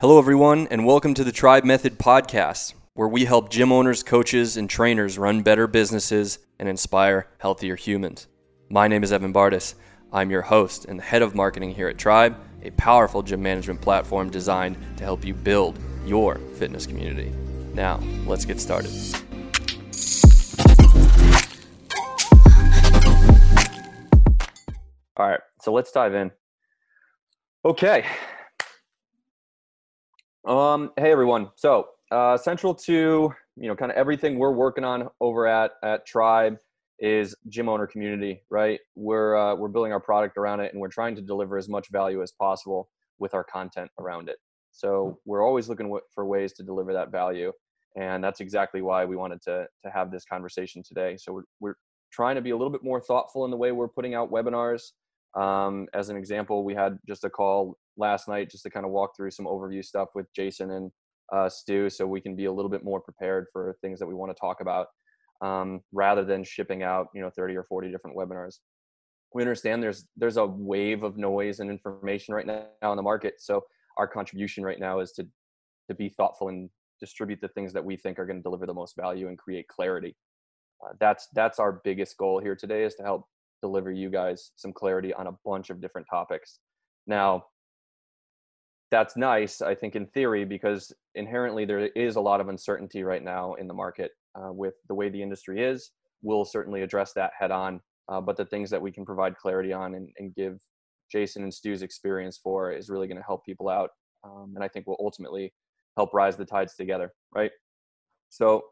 Hello, everyone, and welcome to the Tribe Method Podcast, where we help gym owners, coaches, and trainers run better businesses and inspire healthier humans. My name is Evan Bardis. I'm your host and the head of marketing here at Tribe, a powerful gym management platform designed to help you build your fitness community. Now, let's get started. All right, so let's dive in. Okay, um, hey everyone. So, uh, central to you know, kind of everything we're working on over at at Tribe is gym owner community, right? We're uh, we're building our product around it, and we're trying to deliver as much value as possible with our content around it. So we're always looking for ways to deliver that value, and that's exactly why we wanted to to have this conversation today. So we're we're trying to be a little bit more thoughtful in the way we're putting out webinars. Um, as an example, we had just a call last night just to kind of walk through some overview stuff with Jason and uh, Stu, so we can be a little bit more prepared for things that we want to talk about, um, rather than shipping out you know 30 or 40 different webinars. We understand there's there's a wave of noise and information right now in the market, so our contribution right now is to to be thoughtful and distribute the things that we think are going to deliver the most value and create clarity. Uh, that's that's our biggest goal here today is to help deliver you guys some clarity on a bunch of different topics. Now, that's nice, I think, in theory, because inherently there is a lot of uncertainty right now in the market uh, with the way the industry is. We'll certainly address that head on, uh, but the things that we can provide clarity on and, and give Jason and Stu's experience for is really going to help people out, um, and I think will ultimately help rise the tides together, right? So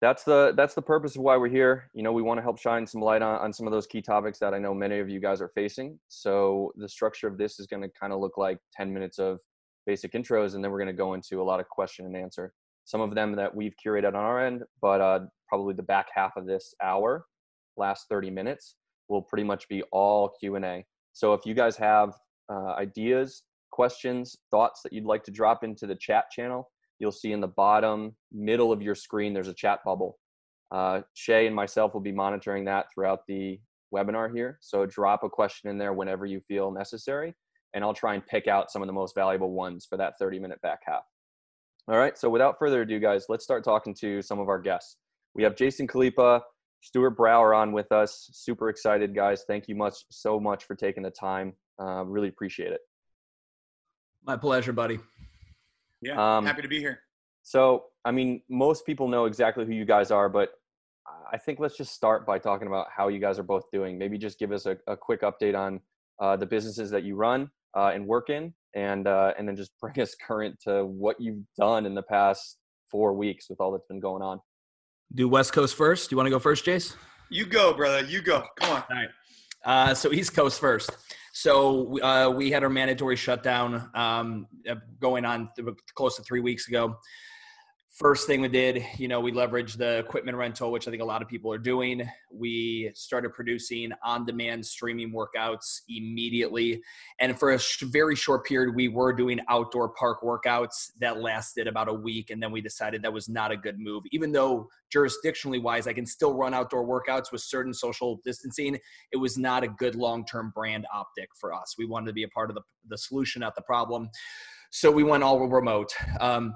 that's the that's the purpose of why we're here. You know, we want to help shine some light on, on some of those key topics that I know many of you guys are facing. So the structure of this is going to kind of look like 10 minutes of basic intros, and then we're going to go into a lot of question and answer. Some of them that we've curated on our end, but uh, probably the back half of this hour, last 30 minutes, will pretty much be all Q and A. So if you guys have uh, ideas, questions, thoughts that you'd like to drop into the chat channel, you'll see in the bottom middle of your screen there's a chat bubble. Uh, Shay and myself will be monitoring that throughout the webinar here. So drop a question in there whenever you feel necessary and I'll try and pick out some of the most valuable ones for that 30 minute back half. All right, so without further ado, guys, let's start talking to some of our guests. We have Jason Khalipa, Stuart Brauer on with us. Super excited, guys. Thank you much so much for taking the time. Uh, really appreciate it. My pleasure, buddy. Yeah, um, happy to be here. So, I mean, most people know exactly who you guys are, but I think let's just start by talking about how you guys are both doing. Maybe just give us a, a quick update on uh, the businesses that you run uh, and work in, and uh, and then just bring us current to what you've done in the past four weeks with all that's been going on. Do West Coast first. Do you want to go first, Jace? You go, brother. You go. Come on. All right. Uh, so East Coast first. So uh, we had our mandatory shutdown um, going on th- close to three weeks ago first thing we did, you know, we leveraged the equipment rental, which I think a lot of people are doing. We started producing on demand streaming workouts immediately. And for a sh- very short period, we were doing outdoor park workouts that lasted about a week. And then we decided that was not a good move. Even though jurisdictionally wise, I can still run outdoor workouts with certain social distancing, it was not a good long term brand optic for us. We wanted to be a part of the, the solution, not the problem. So we went all remote. Um,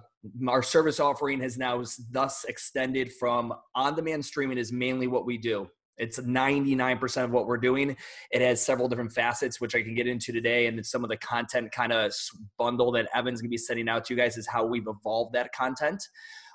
our service offering has now thus extended from on-demand streaming is mainly what we do. It's 99% of what we're doing. It has several different facets which i can get into today and some of the content kind of bundle that evan's going to be sending out to you guys is how we've evolved that content.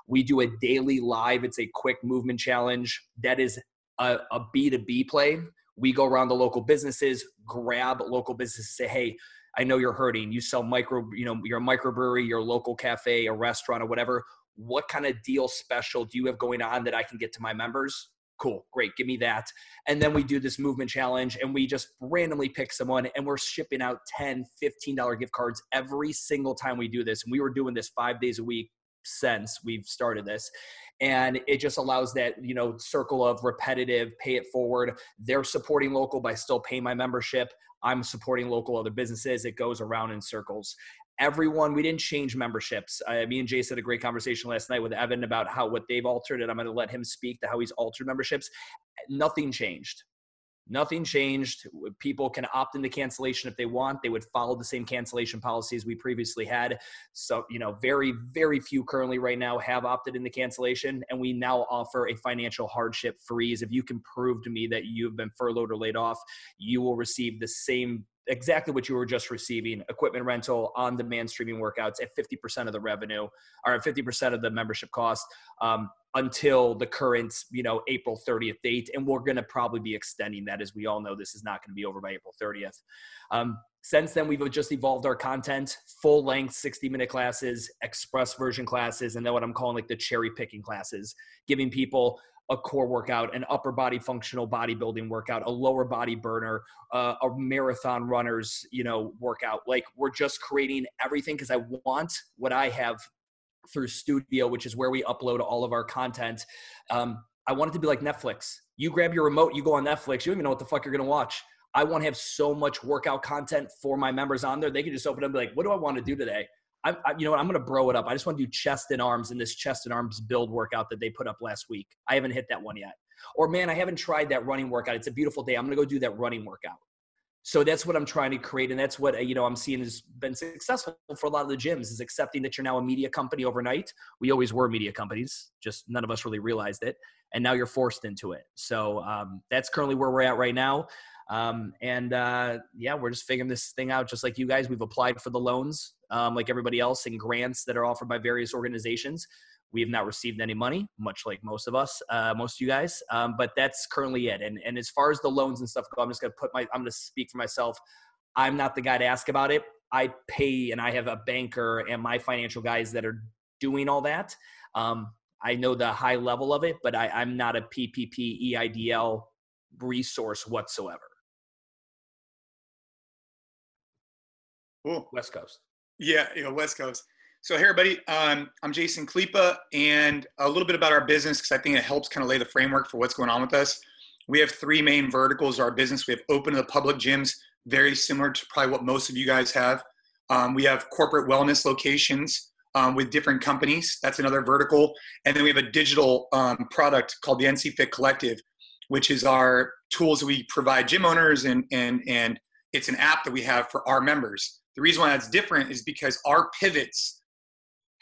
We do a daily live it's a quick movement challenge. That is a a b2b play. We go around the local businesses grab local businesses say hey I know you're hurting. You sell micro, you know, you're a microbrewery, your local cafe, a restaurant, or whatever. What kind of deal special do you have going on that I can get to my members? Cool, great, give me that. And then we do this movement challenge and we just randomly pick someone and we're shipping out 10, $15 gift cards every single time we do this. And we were doing this five days a week since we've started this and it just allows that you know circle of repetitive pay it forward they're supporting local by still paying my membership I'm supporting local other businesses. It goes around in circles. Everyone, we didn't change memberships. Uh, me and Jace had a great conversation last night with Evan about how what they've altered, and I'm going to let him speak to how he's altered memberships. Nothing changed. Nothing changed. People can opt into cancellation if they want. They would follow the same cancellation policies we previously had. So, you know, very, very few currently right now have opted into cancellation. And we now offer a financial hardship freeze. If you can prove to me that you've been furloughed or laid off, you will receive the same exactly what you were just receiving equipment rental on demand streaming workouts at 50% of the revenue or at 50% of the membership cost um, until the current you know april 30th date and we're going to probably be extending that as we all know this is not going to be over by april 30th um, since then we've just evolved our content full length 60 minute classes express version classes and then what i'm calling like the cherry picking classes giving people a core workout, an upper body functional bodybuilding workout, a lower body burner, uh, a marathon runners, you know, workout. Like we're just creating everything because I want what I have through Studio, which is where we upload all of our content. Um, I want it to be like Netflix. You grab your remote, you go on Netflix, you don't even know what the fuck you're gonna watch. I want to have so much workout content for my members on there. They can just open up and be like, what do I want to do today? I, I, you know what? I'm going to bro it up. I just want to do chest and arms in this chest and arms build workout that they put up last week. I haven't hit that one yet. Or man, I haven't tried that running workout. It's a beautiful day. I'm going to go do that running workout. So that's what I'm trying to create, and that's what uh, you know I'm seeing has been successful for a lot of the gyms is accepting that you're now a media company overnight. We always were media companies, just none of us really realized it, and now you're forced into it. So um, that's currently where we're at right now. Um, and uh, yeah, we're just figuring this thing out, just like you guys. We've applied for the loans, um, like everybody else, and grants that are offered by various organizations. We have not received any money, much like most of us, uh, most of you guys. Um, but that's currently it. And and as far as the loans and stuff go, I'm just gonna put my I'm gonna speak for myself. I'm not the guy to ask about it. I pay, and I have a banker and my financial guys that are doing all that. Um, I know the high level of it, but I, I'm not a PPP EIDL resource whatsoever. Cool. West Coast. Yeah, you know, West Coast. So, hey, everybody, um, I'm Jason Khalipa, and a little bit about our business because I think it helps kind of lay the framework for what's going on with us. We have three main verticals of our business. We have open to the public gyms, very similar to probably what most of you guys have. Um, we have corporate wellness locations um, with different companies. That's another vertical. And then we have a digital um, product called the NC Fit Collective, which is our tools that we provide gym owners, and and and it's an app that we have for our members. The reason why that's different is because our pivots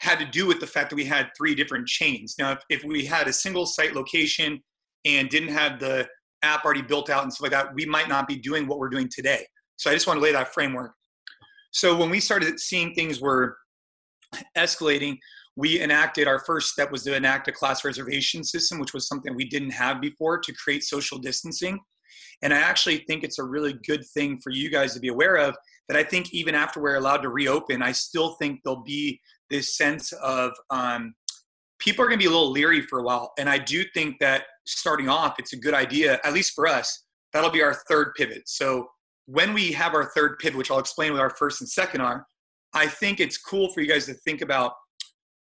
had to do with the fact that we had three different chains. Now, if, if we had a single site location and didn't have the app already built out and stuff like that, we might not be doing what we're doing today. So I just want to lay that framework. So when we started seeing things were escalating, we enacted our first step was to enact a class reservation system, which was something we didn't have before to create social distancing. And I actually think it's a really good thing for you guys to be aware of that I think even after we're allowed to reopen, I still think there'll be this sense of um, people are going to be a little leery for a while. And I do think that starting off, it's a good idea, at least for us, that'll be our third pivot. So when we have our third pivot, which I'll explain what our first and second are, I think it's cool for you guys to think about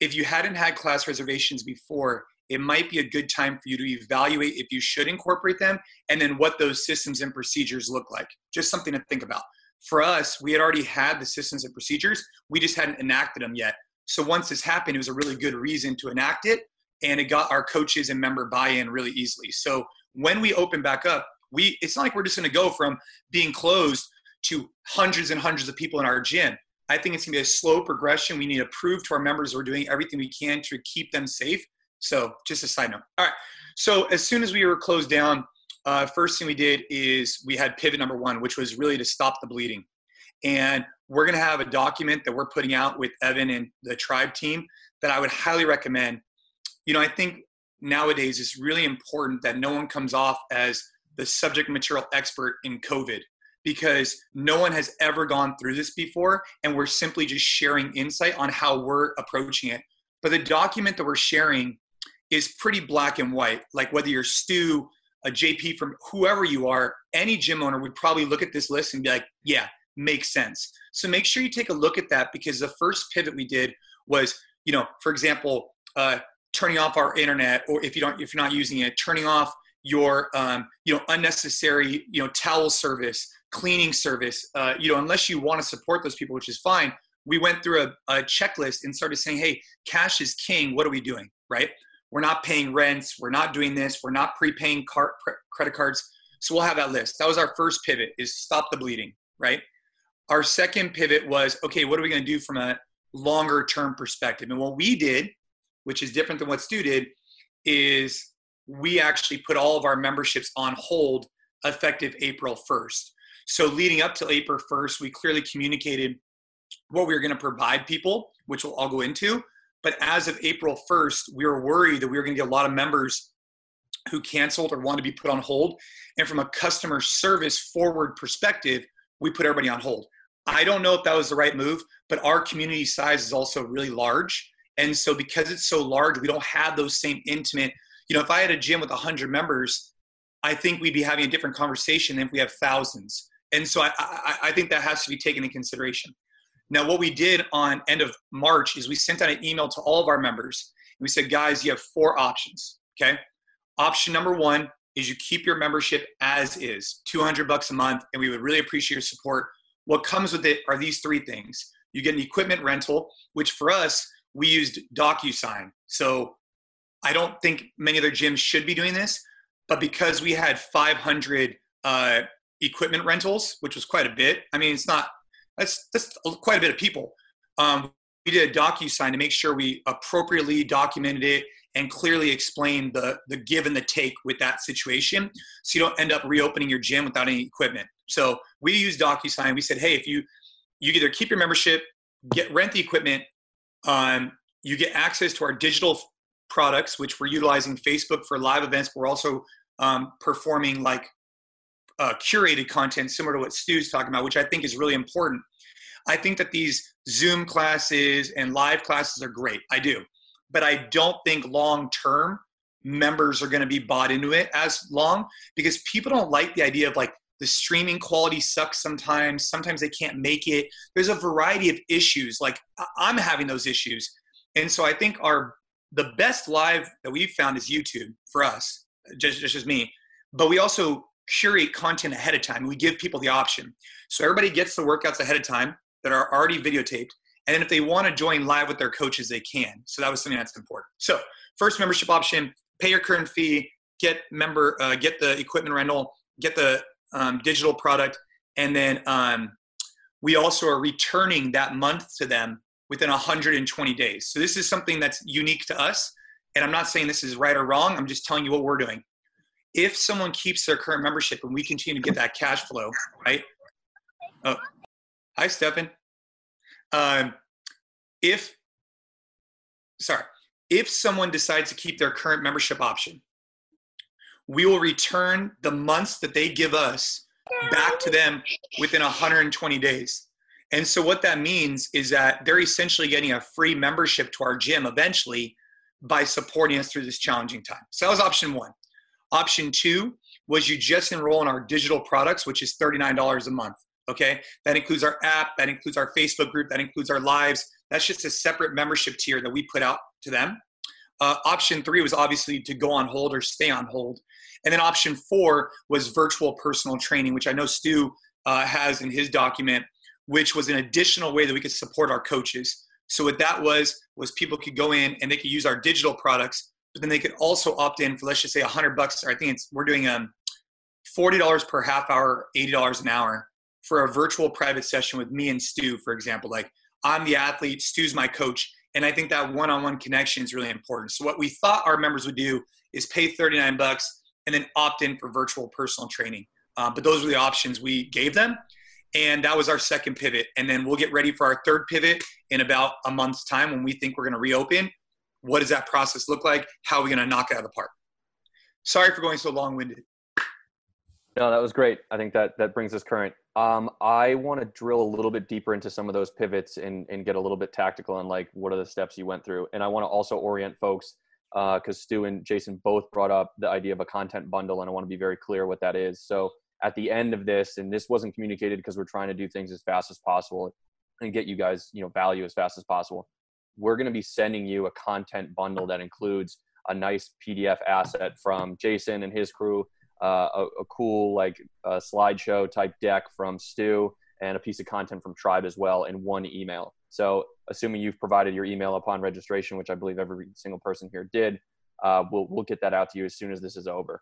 if you hadn't had class reservations before, it might be a good time for you to evaluate if you should incorporate them and then what those systems and procedures look like. Just something to think about. For us, we had already had the systems and procedures, we just hadn't enacted them yet. So once this happened, it was a really good reason to enact it, and it got our coaches and member buy-in really easily. So when we open back up, we it's not like we're just going to go from being closed to hundreds and hundreds of people in our gym. I think it's going to be a slow progression. We need to prove to our members we're doing everything we can to keep them safe. So just a side note. All right. So as soon as we were closed down, uh, first thing we did is we had pivot number one, which was really to stop the bleeding. And we're going to have a document that we're putting out with Evan and the tribe team that I would highly recommend. You know, I think nowadays it's really important that no one comes off as the subject material expert in COVID because no one has ever gone through this before. And we're simply just sharing insight on how we're approaching it. But the document that we're sharing is pretty black and white. Like whether you're Stu, a JP from whoever you are, any gym owner would probably look at this list and be like, yeah, makes sense. So make sure you take a look at that because the first pivot we did was, you know, for example, uh, turning off our internet, or if you don't, if you're not using it, turning off your, um, you know, unnecessary, you know, towel service, cleaning service. Uh, you know, unless you want to support those people, which is fine. We went through a, a checklist and started saying, hey, cash is king. What are we doing, right? we're not paying rents we're not doing this we're not prepaying card, credit cards So we'll have that list. That was our first pivot is stop the bleeding, right? Our second pivot was, okay, what are we going to do from a longer term perspective? And what we did, which is different than what Stu did, is we actually put all of our memberships on hold effective April 1st. So leading up to April 1st, we clearly communicated what we were going to provide people, which we'll all go into. But as of April 1st, we were worried that we were going to get a lot of members who canceled or wanted to be put on hold. And from a customer service forward perspective, we put everybody on hold. I don't know if that was the right move, but our community size is also really large. And so because it's so large, we don't have those same intimate, you know, if I had a gym with 100 members, I think we'd be having a different conversation than if we have thousands. And so I, I, I think that has to be taken into consideration. Now, what we did on end of March is we sent out an email to all of our members. And we said, guys, you have four options. Okay. Option number one is you keep your membership as is, 200 bucks a month, and we would really appreciate your support. What comes with it are these three things. You get an equipment rental, which for us, we used DocuSign. So I don't think many other gyms should be doing this, but because we had 500 uh, equipment rentals, which was quite a bit. I mean, it's not that's that's quite a bit of people. Um, we did a DocuSign to make sure we appropriately documented it and clearly explained the the give and the take with that situation, so you don't end up reopening your gym without any equipment. So we used DocuSign. We said, hey, if you you either keep your membership, get rent the equipment, um, you get access to our digital products, which we're utilizing Facebook for live events. But we're also um, performing like uh, curated content similar to what Stu's talking about, which I think is really important. I think that these Zoom classes and live classes are great. I do. But I don't think long term members are going to be bought into it as long because people don't like the idea of like the streaming quality sucks sometimes. Sometimes they can't make it. There's a variety of issues. Like I'm having those issues. And so I think our the best live that we've found is YouTube for us, just, just as me. But we also curate content ahead of time. We give people the option. So everybody gets the workouts ahead of time that are already videotaped. And then if they want to join live with their coaches, they can. So that was something that's important. So first membership option, pay your current fee, get member, uh, get the equipment rental, get the um, digital product, and then um, we also are returning that month to them within 120 days. So this is something that's unique to us. And I'm not saying this is right or wrong. I'm just telling you what we're doing if someone keeps their current membership and we continue to get that cash flow, right? Oh, hi, Stephen. Um, if, sorry, if someone decides to keep their current membership option, we will return the months that they give us back to them within 120 days. And so, what that means is that they're essentially getting a free membership to our gym eventually by supporting us through this challenging time. So, that was option one. Option two was you just enroll in our digital products, which is $39 a month. Okay. That includes our app, that includes our Facebook group, that includes our lives. That's just a separate membership tier that we put out to them. Uh, option three was obviously to go on hold or stay on hold. And then option four was virtual personal training, which I know Stu uh, has in his document, which was an additional way that we could support our coaches. So what that was was people could go in and they could use our digital products but then they could also opt in for let's just say a hundred bucks. I think it's we're doing um forty dollars per half hour, eighty dollars an hour for a virtual private session with me and Stu, for example. Like I'm the athlete, Stu's my coach, and I think that one-on-one connection is really important. So what we thought our members would do is pay 39 bucks and then opt in for virtual personal training. Uh, but those were the options we gave them. And that was our second pivot. And then we'll get ready for our third pivot in about a month's time when we think we're going to reopen what does that process look like? How are we going to knock it out of the park? Sorry for going so long winded. No, that was great. I think that that brings us current. Um, I want to drill a little bit deeper into some of those pivots and, and get a little bit tactical on like what are the steps you went through. And I want to also orient folks because uh, Stu and Jason both brought up the idea of a content bundle, and I want to be very clear what that is. So at the end of this, and this wasn't communicated because we're trying to do things as fast as possible and get you guys, you know, value as fast as possible we're going to be sending you a content bundle that includes a nice PDF asset from Jason and his crew, uh, a, a, cool like uh, slideshow type deck from Stu, and a piece of content from Tribe as well in one email. So, assuming you've provided your email upon registration, which I believe every single person here did, uh, we'll we'll get that out to you as soon as this is over.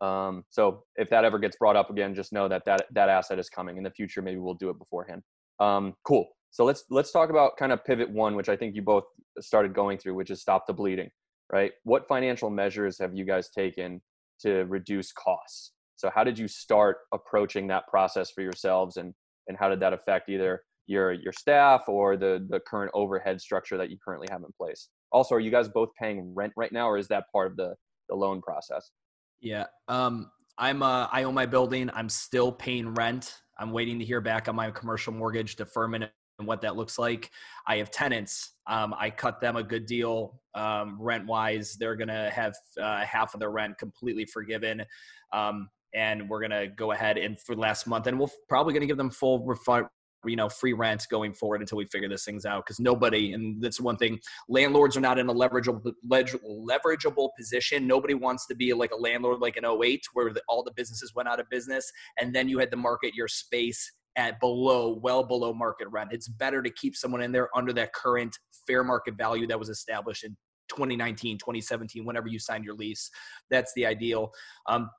Um, so if that ever gets brought up again, just know that that that asset is coming in the future. Maybe we'll do it beforehand. Um, cool. So let's let's talk about kind of pivot one, which I think you both started going through, which is stop the bleeding. Right? What financial measures have you guys taken to reduce costs? So how did you start approaching that process for yourselves, and and how did that affect either your your staff or the the current overhead structure that you currently have in place? Also, are you guys both paying rent right now, or is that part of the the loan process? Yeah. Um, I'm uh, I own my building. I'm still paying rent. I'm waiting to hear back on my commercial mortgage deferment and what that looks like. I have tenants. Um, I cut them a good deal um, rent wise. They're gonna have uh, half of their rent completely forgiven. Um, and we're gonna go ahead and for last month, and we're probably gonna give them full refund, you know free rent going forward until we figure this things out because nobody and that's one thing landlords are not in a leverageable leverageable position nobody wants to be like a landlord like an 08 where the, all the businesses went out of business and then you had to market your space at below well below market rent. It's better to keep someone in there under that current fair market value that was established in 2019 2017 whenever you signed your lease. That's the ideal. Um,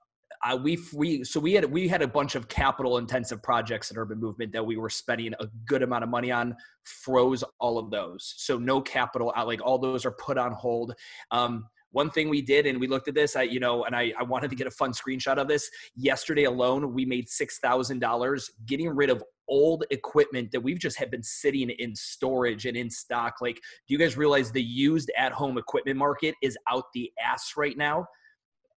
uh, we we so we had we had a bunch of capital intensive projects in urban movement that we were spending a good amount of money on froze all of those. So no capital out like all those are put on hold. Um, one thing we did and we looked at this i you know and i, I wanted to get a fun screenshot of this yesterday alone we made $6000 getting rid of old equipment that we've just had been sitting in storage and in stock like do you guys realize the used at home equipment market is out the ass right now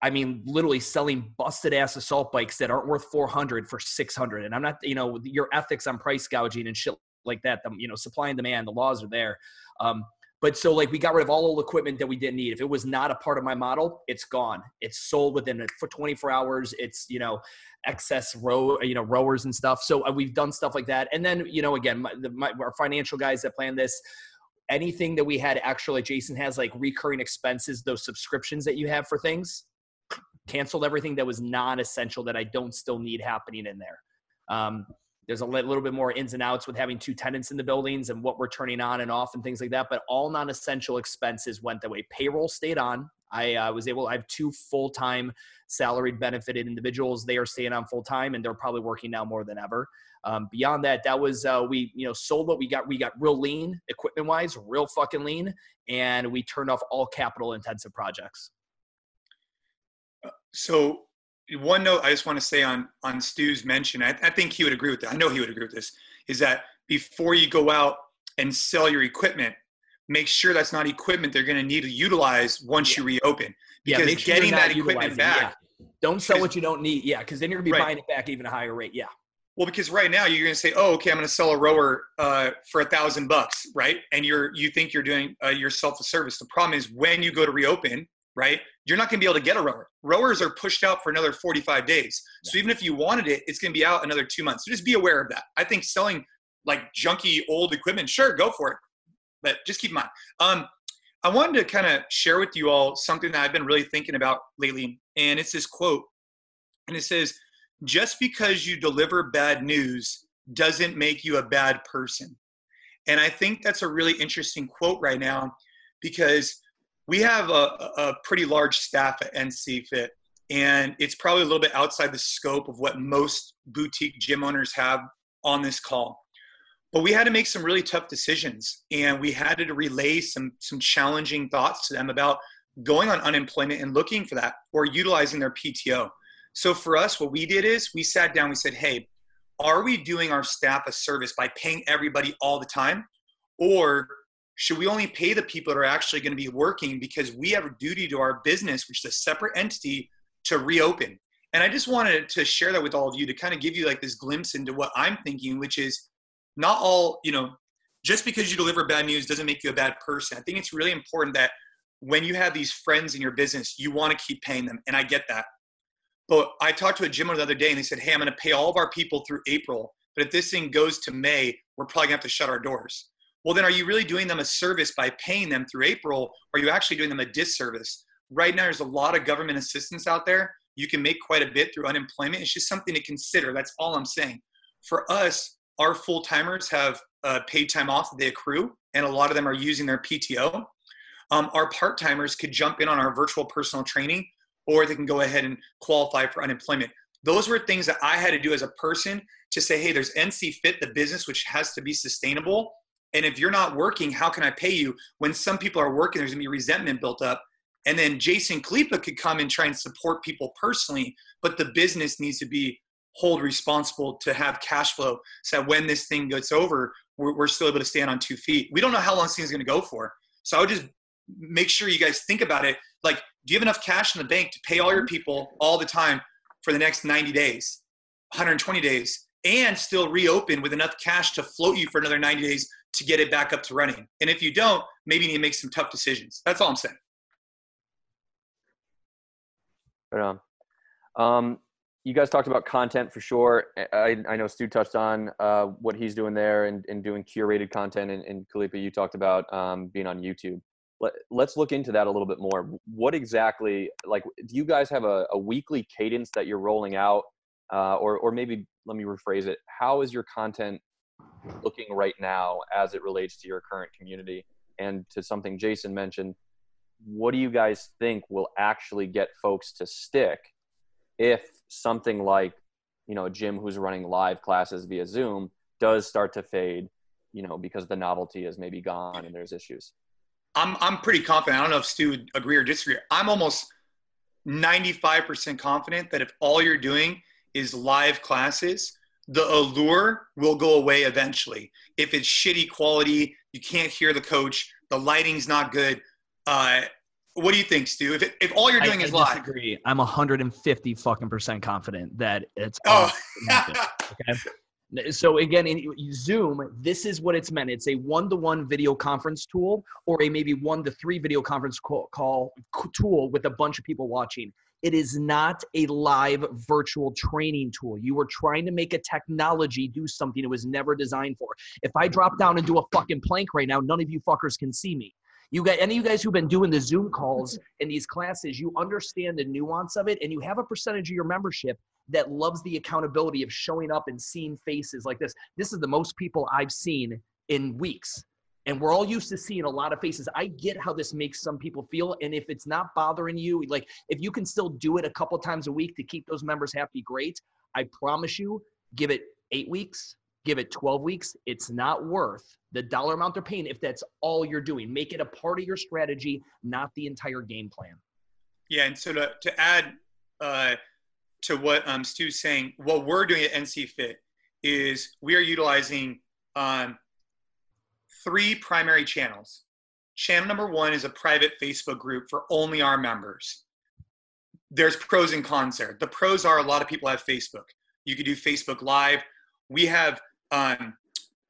I mean, literally selling busted ass assault bikes that aren't worth 400 for 600. And I'm not, you know, your ethics on price gouging and shit like that, the, you know, supply and demand, the laws are there. Um, but so like we got rid of all old equipment that we didn't need. If it was not a part of my model, it's gone. It's sold within for 24 hours. It's, you know, excess row, you know, rowers and stuff. So uh, we've done stuff like that. And then, you know, again, my, the, my, our financial guys that plan this, anything that we had actually, Jason has like recurring expenses, those subscriptions that you have for things canceled everything that was non-essential that I don't still need happening in there. Um, there's a little bit more ins and outs with having two tenants in the buildings and what we're turning on and off and things like that. But all non-essential expenses went that way. Payroll stayed on. I uh, was able. I have two full-time salaried benefited individuals. They are staying on full time and they're probably working now more than ever. Um, beyond that, that was uh, we you know sold what we got. We got real lean equipment wise, real fucking lean, and we turned off all capital intensive projects. So one note I just want to say on on Stu's mention, I, I think he would agree with that. I know he would agree with this. Is that before you go out and sell your equipment, make sure that's not equipment they're going to need to utilize once yeah. you reopen. Because yeah, sure getting that equipment back. Yeah. Don't sell what you don't need. Yeah, because then you're going to be right. buying it back even a higher rate. Yeah. Well, because right now you're going to say, "Oh, okay, I'm going to sell a rower uh, for a thousand bucks," right? And you're you think you're doing uh, yourself a service. The problem is when you go to reopen, right? You're not going to be able to get a rower. Rowers are pushed out for another 45 days. So even if you wanted it, it's going to be out another two months. So just be aware of that. I think selling like junky old equipment, sure, go for it, but just keep in mind. Um, I wanted to kind of share with you all something that I've been really thinking about lately, and it's this quote, and it says, "Just because you deliver bad news doesn't make you a bad person." And I think that's a really interesting quote right now because we have a, a pretty large staff at NC Fit, and it's probably a little bit outside the scope of what most boutique gym owners have on this call. But we had to make some really tough decisions, and we had to relay some some challenging thoughts to them about going on unemployment and looking for that or utilizing their PTO. So for us, what we did is we sat down. We said, "Hey, are we doing our staff a service by paying everybody all the time, or should we only pay the people that are actually going to be working because we have a duty to our business, which is a separate entity, to reopen? And I just wanted to share that with all of you to kind of give you like this glimpse into what I'm thinking, which is not all, you know, just because you deliver bad news doesn't make you a bad person. I think it's really important that when you have these friends in your business, you want to keep paying them. And I get that. But I talked to a gym the other day and they said, Hey, I'm going to pay all of our people through April. But if this thing goes to May, we're probably going to have to shut our doors well then are you really doing them a service by paying them through april? Or are you actually doing them a disservice? Right now there's a lot of government assistance out there. You can make quite a bit through unemployment. It's just something to consider. That's all i'm saying. For us our full timers have uh, paid time off that they accrue and a lot of them are using their pto um, our part timers could jump in on our virtual personal training or they can go ahead and qualify for unemployment. Those were things that I had to do as a person to say, hey, there's NC Fit, the business, which has to be sustainable. And if you're not working, how can I pay you? When some people are working, there's gonna be resentment built up. And then Jason Khalipa could come and try and support people personally, but the business needs to be hold responsible to have cash flow so that when this thing gets over, we're, we're still able to stand on two feet. We don't know how long this thing's gonna go for. So I would just make sure you guys think about it. Like, do you have enough cash in the bank to pay all your mm-hmm. people all the time for the next 90 days, 120 days, and still reopen with enough cash to float you for another 90 days to get it back up to running? And if you don't, maybe you need to make some tough decisions. That's all I'm saying. Right. Um, you guys talked about content for sure. I, I know Stu touched on uh, what he's doing there and, and doing curated content. And, and Khalipa, you talked about um, being on YouTube. Let, let's look into that a little bit more. What exactly, like, do you guys have a, a weekly cadence that you're rolling out? Uh, or, or maybe let me rephrase it. How is your content looking right now as it relates to your current community? And to something Jason mentioned, what do you guys think will actually get folks to stick if something like you know gym who's running live classes via zoom does start to fade you know because the novelty is maybe gone and there's issues? I'm i'm pretty confident. I don't know if stu would agree or disagree. I'm almost 95% confident that if all you're doing is live classes the allure will go away eventually if it's shitty quality you can't hear the coach the lighting's not good uh, what do you think, Stu? If, it, if all you're doing I, is I live. I'm 150 fucking percent confident that it's oh. okay. So again, in Zoom, this is what it's meant. It's a one-to-one video conference tool, or a maybe one to three video conference call, call tool with a bunch of people watching. It is not a live virtual training tool. You were trying to make a technology do something it was never designed for. If I drop down and do a fucking plank right now, none of you fuckers can see me. You got any of you guys who've been doing the Zoom calls in these classes, you understand the nuance of it, and you have a percentage of your membership that loves the accountability of showing up and seeing faces like this. This is the most people I've seen in weeks. And we're all used to seeing a lot of faces. I get how this makes some people feel. And if it's not bothering you, like if you can still do it a couple times a week to keep those members happy, great. I promise you, give it eight weeks, give it 12 weeks. It's not worth the dollar amount they're paying if that's all you're doing. Make it a part of your strategy, not the entire game plan. Yeah, and so to, to add uh, to what um, Stu's saying, what we're doing at NC Fit is we are utilizing um, three primary channels. Channel number one is a private Facebook group for only our members. There's pros and cons there. The pros are a lot of people have Facebook. You could do Facebook Live. We have um,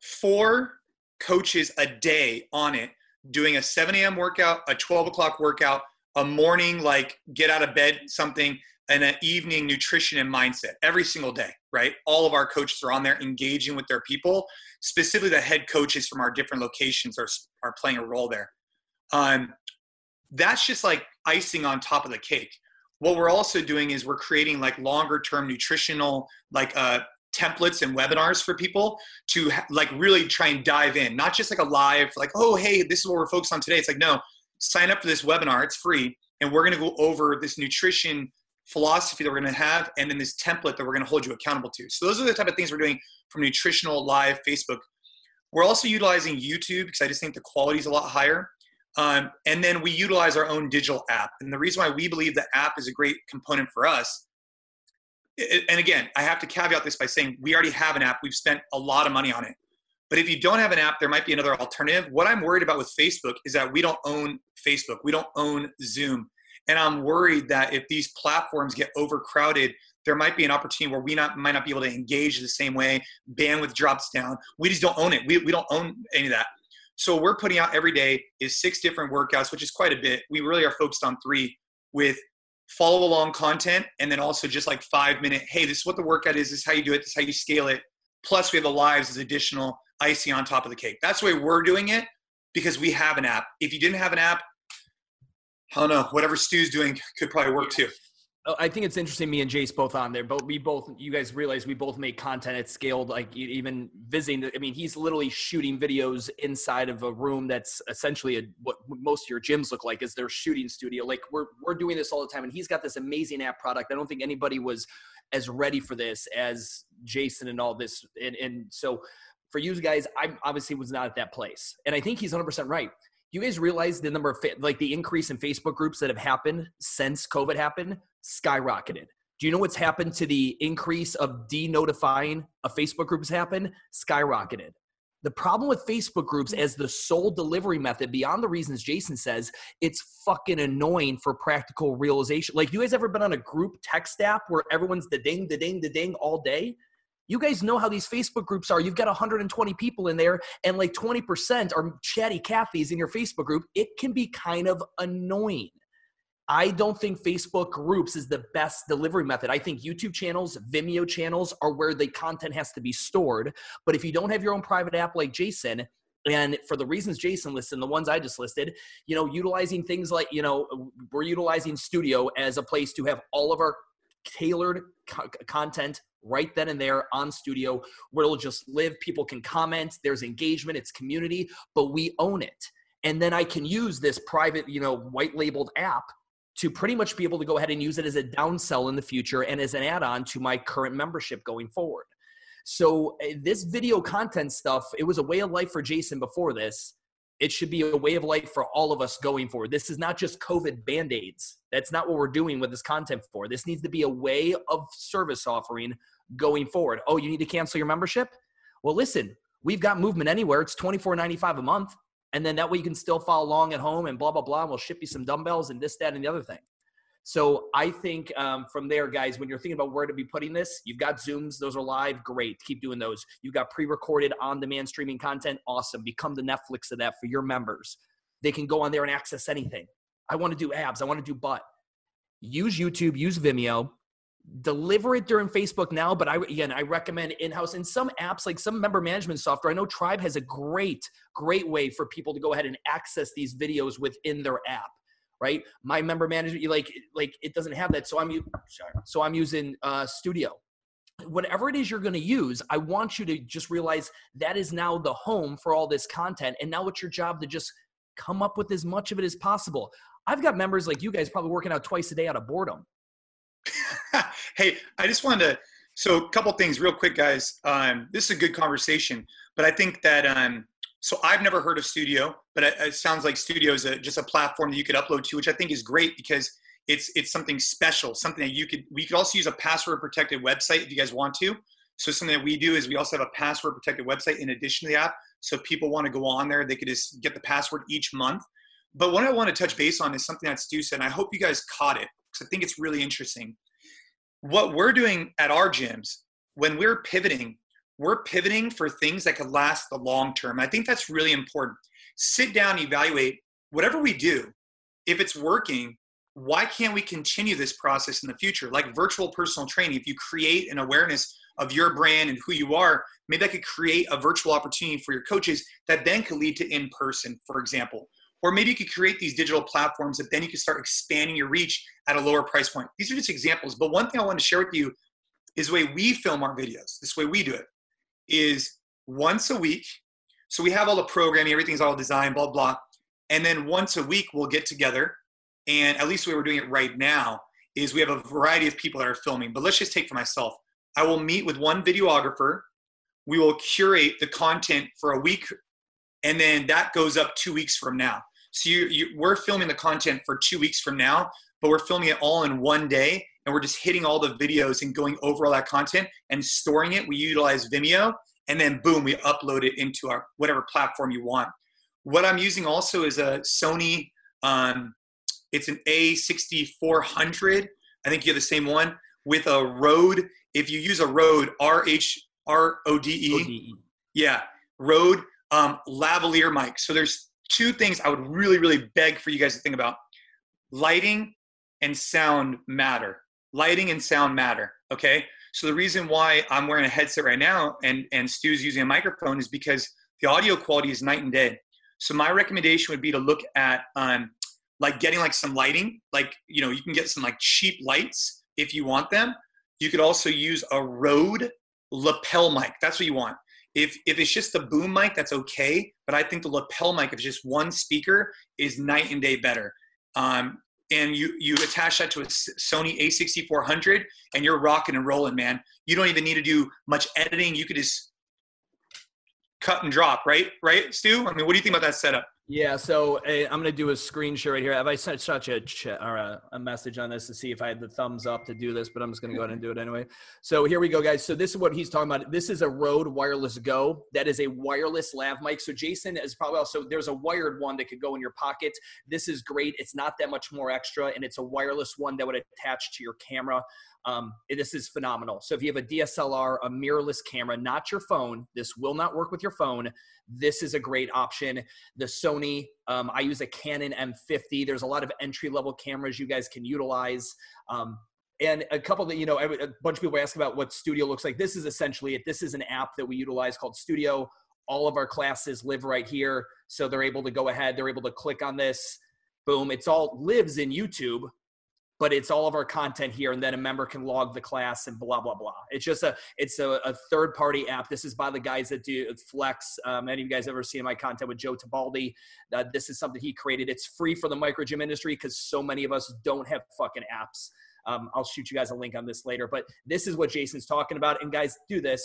four coaches a day on it doing a 7 a.m. workout, a 12 o'clock workout, a morning like get out of bed something, and an evening nutrition and mindset every single day, right? All of our coaches are on there engaging with their people. Specifically, the head coaches from our different locations are, are playing a role there. Um, that's just like icing on top of the cake. What we're also doing is we're creating like longer term nutritional, like uh, templates and webinars for people to like really try and dive in, not just like a live, like, oh, hey, this is what we're focused on today. It's like, no, sign up for this webinar, it's free. And we're to go over this nutrition philosophy that we're going to have and then this template that we're going to hold you accountable to. So those are the type of things we're doing from nutritional live Facebook. We're also utilizing YouTube because I just think the quality is a lot higher. Um, and then we utilize our own digital app. And the reason why we believe the app is a great component for us and again, I have to caveat this by saying we already have an app. We've spent a lot of money on it. But if you don't have an app, there might be another alternative. What I'm worried about with Facebook is that we don't own Facebook, we don't own Zoom. And I'm worried that if these platforms get overcrowded, there might be an opportunity where we not, might not be able to engage the same way. Bandwidth drops down. We just don't own it. We, we don't own any of that. So what we're putting out every day is six different workouts, which is quite a bit. We really are focused on three with follow along content and then also just like five minute hey this is what the workout is this is how you do it this is how you scale it plus we have the lives as additional icing on top of the cake that's the way we're doing it because we have an app if you didn't have an app i don't know whatever stu's doing could probably work too Oh, I think it's interesting. Me and Jace both on there, but we both, you guys realize we both make content at scaled, Like even visiting, I mean, he's literally shooting videos inside of a room that's essentially a, what most of your gyms look like is their shooting studio. Like we're we're doing this all the time, and he's got this amazing app product. I don't think anybody was as ready for this as Jason and all this. And and so for you guys, I obviously was not at that place, and I think he's 100 percent right you guys realize the number of like the increase in Facebook groups that have happened since COVID happened skyrocketed. Do you know what's happened to the increase of denotifying a Facebook group has happened? Skyrocketed. The problem with Facebook groups as the sole delivery method, beyond the reasons Jason says, it's fucking annoying for practical realization. Like, you guys ever been on a group text app where everyone's the ding, the ding, the ding all day? You guys know how these Facebook groups are. You've got 120 people in there, and like 20% are chatty Cathy's in your Facebook group. It can be kind of annoying. I don't think Facebook groups is the best delivery method. I think YouTube channels, Vimeo channels are where the content has to be stored. But if you don't have your own private app like Jason, and for the reasons Jason listed, the ones I just listed, you know, utilizing things like, you know, we're utilizing Studio as a place to have all of our tailored co- content right then and there on studio where it'll just live people can comment there's engagement it's community but we own it. And then i can use this private you know white labeled app to pretty much be able to go ahead and use it as a downsell in the future and as an add-on to my current membership going forward. So eh, this video content stuff it was a way of life for jason before this it should be a way of life for all of us going forward. This is not just COVID band aids. That's not what we're doing with this content for. This needs to be a way of service offering going forward. Oh, you need to cancel your membership? Well, listen, we've got movement anywhere. It's twenty four ninety five a month. And then that way you can still follow along at home and blah, blah, blah. And we'll ship you some dumbbells and this, that, and the other thing. So I think um, from there, guys, when you're thinking about where to be putting this, you've got Zooms. Those are live. Great. Keep doing those. You've got pre-recorded on-demand streaming content. Awesome. Become the Netflix of that for your members. They can go on there and access anything. I want to do abs. I want to do butt. Use YouTube. Use Vimeo. Deliver it during Facebook now, but I again I recommend in-house in some apps like some member management software. I know Tribe has a great, great way for people to go ahead and access these videos within their app right? My member management, you like like it doesn't have that. So I'm sorry. So I'm using uh, Studio. Whatever it is you're going to use, I want you to just realize that is now the home for all this content, and now it's your job to just come up with as much of it as possible. I've got members like you guys probably working out twice a day out of boredom. hey, I just wanted to. So, a couple things, real quick, guys. Um, this is a good conversation, but I think that um, so I've never heard of Studio, but it, it sounds like Studio is a, just a platform that you could upload to, which I think is great because it's it's something special, something that you could. We could also use a password protected website if you guys want to. So something that we do is we also have a password protected website in addition to the app. So people want to go on there, they could just get the password each month. But what I want to touch base on is something that Stu said, and I hope you guys caught it because I think it's really interesting. What we're doing at our gyms when we're pivoting we're pivoting for things that could last the long term. I think that's really important. Sit down, evaluate whatever we do. If it's working, why can't we continue this process in the future? Like virtual personal training, if you create an awareness of your brand and who you are, maybe I could create a virtual opportunity for your coaches that then could lead to in person, for example. Or maybe you could create these digital platforms that then you could start expanding your reach at a lower price point. These are just examples. But one thing I want to share with you is the way we film our videos, this way we do it is once a week. So we have all the programming, everything's all designed, blah, blah. And then once a week, we'll get together. And at least the way we're doing it right now is we have a variety of people that are filming. But let's just take for myself. I will meet with one videographer. We will curate the content for a week. And then that goes up two weeks from now. So you, you, we're filming the content for two weeks from now, but we're filming it all in one day and we're just hitting all the videos and going over all that content and storing it. We utilize Vimeo and then boom, we upload it into our whatever platform you want. What I'm using also is a Sony, um, it's an A6400. I think you have the same one with a Rode. If you use a Rode, R H R O D E, yeah, Rode um, lavalier mic. So there's two things I would really, really beg for you guys to think about. Lighting and sound matter lighting and sound matter. Okay. So the reason why I'm wearing a headset right now and, and Stu's using a microphone is because the audio quality is night and day. So my recommendation would be to look at um, like getting like some lighting, like you know, you can get some like cheap lights if you want them. You could also use a Rode lapel mic. That's what you want. If if it's just the boom mic, that's okay. But I think the lapel mic, if it's just one speaker, is night and day better. Um, and you you attach that to a Sony A6400, and you're rocking and rolling, man. You don't even need to do much editing. You could just cut and drop, right? Right, Stu? I mean, what do you think about that setup? Yeah, so uh, I'm gonna do a screen share right here. Have I sent such a chat or a, a, message on this to see if I had the thumbs up to do this? But I'm just gonna go ahead and do it anyway. So here we go, guys. So this is what he's talking about. This is a Rode Wireless Go. That is a wireless lav mic. So Jason is probably also there's a wired one that could go in your pocket. This is great. It's not that much more extra, and it's a wireless one that would attach to your camera. Um, this is phenomenal. So if you have a DSLR, a mirrorless camera, not your phone, this will not work with your phone. This is a great option. The Sony, um, I use a Canon M50. There's a lot of entry level cameras you guys can utilize. Um, and a couple that you know a bunch of people ask about what studio looks like this is essentially it this is an app that we utilize called studio all of our classes live right here so they're able to go ahead they're able to click on this boom it's all lives in youtube but it's all of our content here and then a member can log the class and blah blah blah. It's just a it's a, a third party app. This is by the guys that do flex. Um, any of you guys ever seen my content with joe tabaldi uh, this is something he created. It's free for the micro gym industry because so many of us don't have fucking apps. Um, i'll shoot you guys a link on this later but this is what jason's talking about. And guys do this.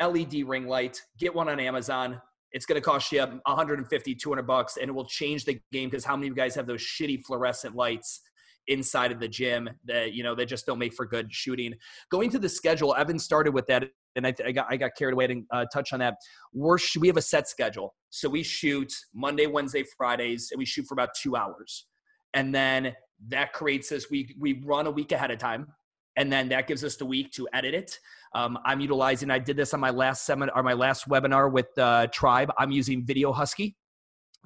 Led ring light. Get one on amazon. It's going to cost you 150 200 bucks and it will change the game because how many of you guys have those shitty fluorescent lights inside of the gym that you know they just don't make for good shooting. Going to the schedule, Evan started with that, and I, I got I got carried away and uh, touch on that. We're we have a set schedule, so we shoot Monday, Wednesday, Fridays, and we shoot for about two hours, and then that creates us. We we run a week ahead of time, and then that gives us the week to edit it. Um, I'm utilizing. I did this on my last seminar or my last webinar with uh, Tribe. I'm using Video Husky.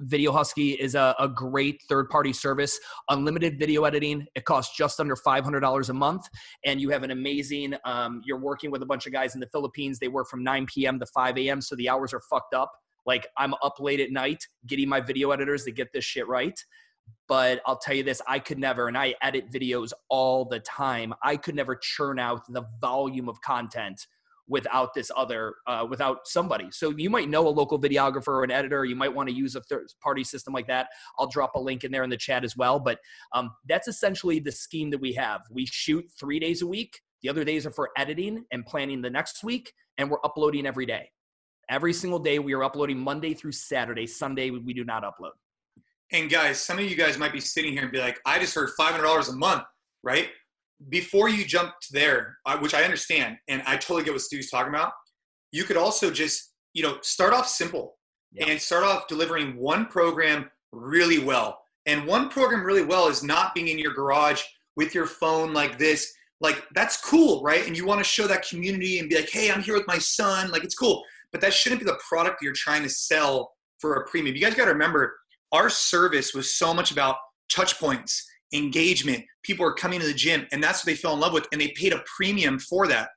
Video Husky is a, a great third party service, unlimited video editing. It costs just under $500 a month. And you have an amazing, um, you're working with a bunch of guys in the Philippines. They work from 9 p.m. to 5 a.m. So the hours are fucked up. Like I'm up late at night getting my video editors to get this shit right. But I'll tell you this, I could never, and I edit videos all the time. I could never churn out the volume of content without this other uh, without somebody. So you might know a local videographer or an editor you might want to use a third party system like that. I'll drop a link in there in the chat as well but um, that's essentially the scheme that we have. We shoot three days a week the other days are for editing and planning the next week and we're uploading every day. Every single day we are uploading monday through saturday. Sunday we do not upload. And guys some of you guys might be sitting here and be like i just heard $500 a month right before you jump to there, which I understand, and I totally get what Stu's talking about, you could also just, you know, start off simple yeah. and start off delivering one program really well. And one program really well is not being in your garage with your phone like this. Like, that's cool, right? And you want to show that community and be like, hey, I'm here with my son. Like, it's cool. But that shouldn't be the product you're trying to sell for a premium. You guys got to remember, our service was so much about touch points engagement. People are coming to the gym, and that's what they fell in love with, and they paid a premium for that.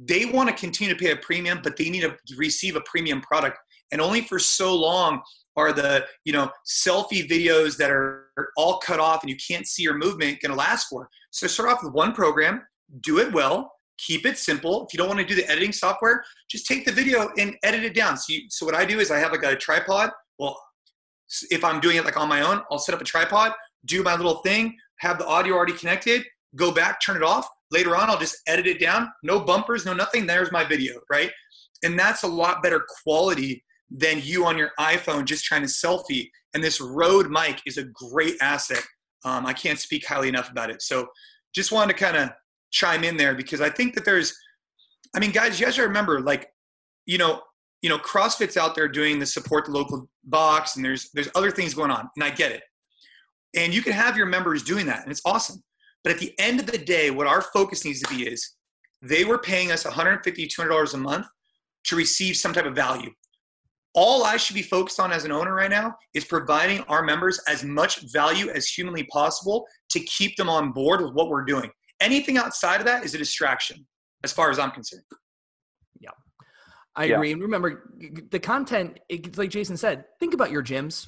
They want to continue to pay a premium, but they need to receive a premium product. And only for so long are the you know selfie videos that are all cut off and you can't see your movement going to last for. So start off with one program, do it well, keep it simple. If you don't want to do the editing software, just take the video and edit it down. So, you, so what I do is I have like a tripod. Well, if I'm doing it like on my own, I'll set up a tripod do my little thing, have the audio already connected, go back, turn it off. Later on, I'll just edit it down. No bumpers, no nothing. There's my video, right? And that's a lot better quality than you on your iPhone just trying to selfie. And this Rode mic is a great asset. Um, I can't speak highly enough about it. So just wanted to kind of chime in there because I think that there's, I mean, guys, you guys remember, like, you know, you know, CrossFit's out there doing the support the local box, and there's there's other things going on, and I get it. And you can have your members doing that, and it's awesome. But at the end of the day, what our focus needs to be is they were paying us $150, $200 a month to receive some type of value. All I should be focused on as an owner right now is providing our members as much value as humanly possible to keep them on board with what we're doing. Anything outside of that is a distraction, as far as I'm concerned. Yeah, I agree. And remember, the content, like Jason said, think about your gyms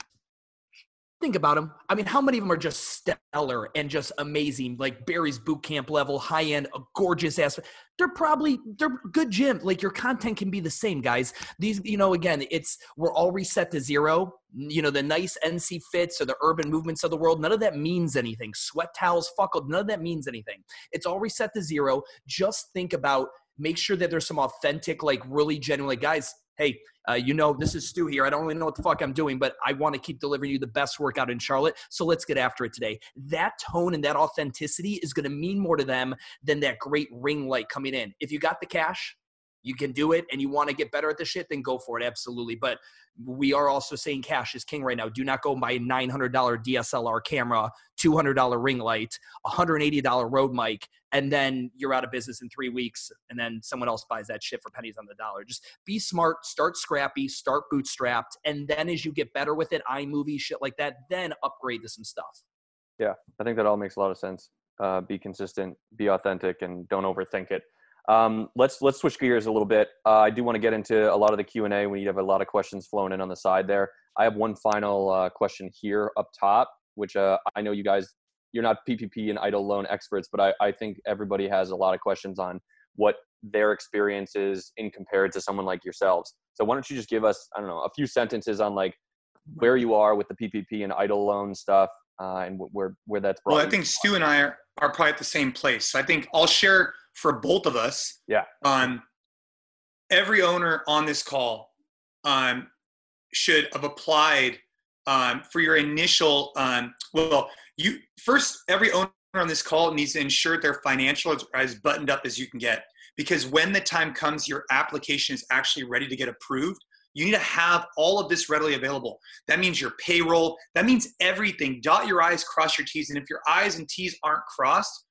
think about them. I mean, how many of them are just stellar and just amazing, like Barry's boot camp level, high end, a gorgeous ass? They're probably they're good gym. Like your content can be the same, guys. These, you know, again, it's we're all reset to zero. You know, the nice NC fits or the urban movements of the world, none of that means anything. Sweat towels, fuck, none of that means anything. It's all reset to zero. Just think about make sure that there's some authentic, like really genuine, like guys, hey, uh, you know, this is Stu here. I don't really know what the fuck I'm doing, but I want to keep delivering you the best workout in Charlotte. So let's get after it today. That tone and that authenticity is going to mean more to them than that great ring light coming in. If you got the cash, you can do it and you want to get better at the shit, then go for it. Absolutely. But we are also saying cash is king right now. Do not go buy a $900 DSLR camera, $200 ring light, $180 Rode mic, and then you're out of business in three weeks and then someone else buys that shit for pennies on the dollar. Just be smart, start scrappy, start bootstrapped. And then as you get better with it, iMovie, shit like that, then upgrade to some stuff. Yeah, I think that all makes a lot of sense. Uh, be consistent, be authentic, and don't overthink it. Um, let's let's switch gears a little bit. Uh, I do want to get into a lot of the Q and A. We have a lot of questions flowing in on the side there. I have one final uh, question here up top, which uh, I know you guys you're not PPP and EIDL loan experts, but I, I think everybody has a lot of questions on what their experience is in compared to someone like yourselves. So why don't you just give us I don't know a few sentences on like where you are with the PPP and EIDL loan stuff uh, and where where that's brought. Well, I think Stu and I are, are probably at the same place. I think I'll share for both of us. Yeah. Um, every owner on this call um, should have applied um, for your initial. Um, well, you first. Every owner on this call needs to ensure their financial is as buttoned up as you can get. Because when the time comes, your application is actually ready to get approved. You need to have all of this readily available. That means your payroll. That means everything. Dot your I's, cross your T's. And if your I's and T's aren't crossed,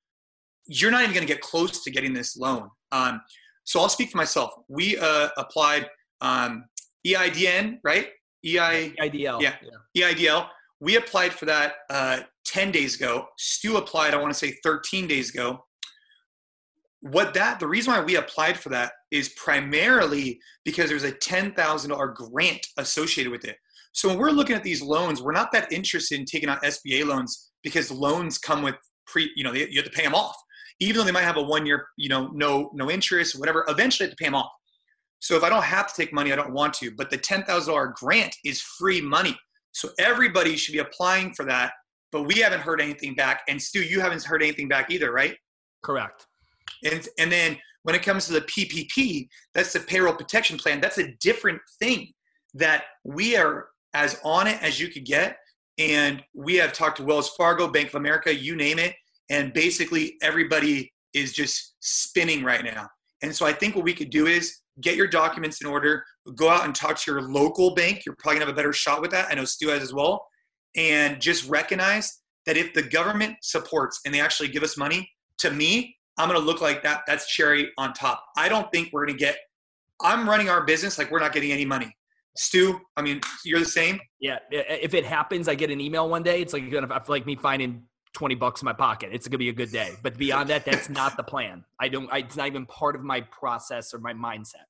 you're not even going to get close to getting this loan. Um, so I'll speak for myself. We uh, applied um, EIDN, right? EI, EIDL. Yeah, yeah, EIDL. We applied for that uh, 10 days ago. Stu applied, I want to say 13 days ago. What that, the reason why we applied for that is primarily because there's a $10,000 grant associated with it. So when we're looking at these loans, we're not that interested in taking out SBA loans because loans come with pre, you know, you have to pay them off even though they might have a one year, you know, no no interest, whatever. Eventually, I have to pay them off. So if I don't have to take money, I don't want to. But the ten thousand dollar grant is free money, so everybody should be applying for that. But we haven't heard anything back, and Stu, you haven't heard anything back either, right? Correct. And and then when it comes to the PPP, that's the payroll protection plan. That's a different thing that we are as on it as you could get. And we have talked to Wells Fargo, Bank of America, you name it and basically everybody is just spinning right now. And so I think what we could do is get your documents in order, go out and talk to your local bank. You're probably gonna have a better shot with that. I know Stu has as well. And just recognize that if the government supports and they actually give us money, to me, I'm gonna look like that. That's cherry on top. I don't think we're gonna get. I'm running our business like we're not getting any money. Stu, I mean, you're the same. Yeah. If it happens, I get an email one day. It's like like me finding 20 bucks in my pocket. It's going to be a good day. But beyond that, that's not the plan. I don't, I, it's not even part of my process or my mindset.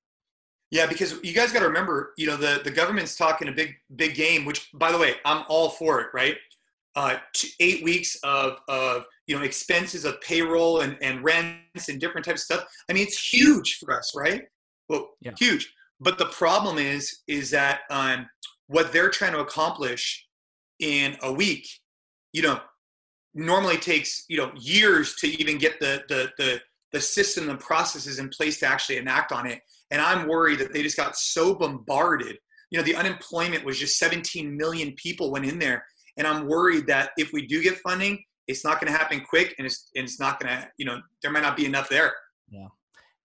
Yeah, because you guys got to remember, you know, the, the government's talking a big, big game, which by the way, I'm all for it, right? Uh, eight weeks of, of, you know, expenses of payroll and, and rents and different types of stuff. I mean, it's huge for us, right? Well, yeah. huge. But the problem is, is that um, what they're trying to accomplish in a week, you know, normally takes you know years to even get the the the the system and processes in place to actually enact on it. And I'm worried that they just got so bombarded. You know, the unemployment was just 17 million people went in there. And I'm worried that if we do get funding, it's not going to happen quick and it's, and it's not going to, you know, there might not be enough there. Yeah.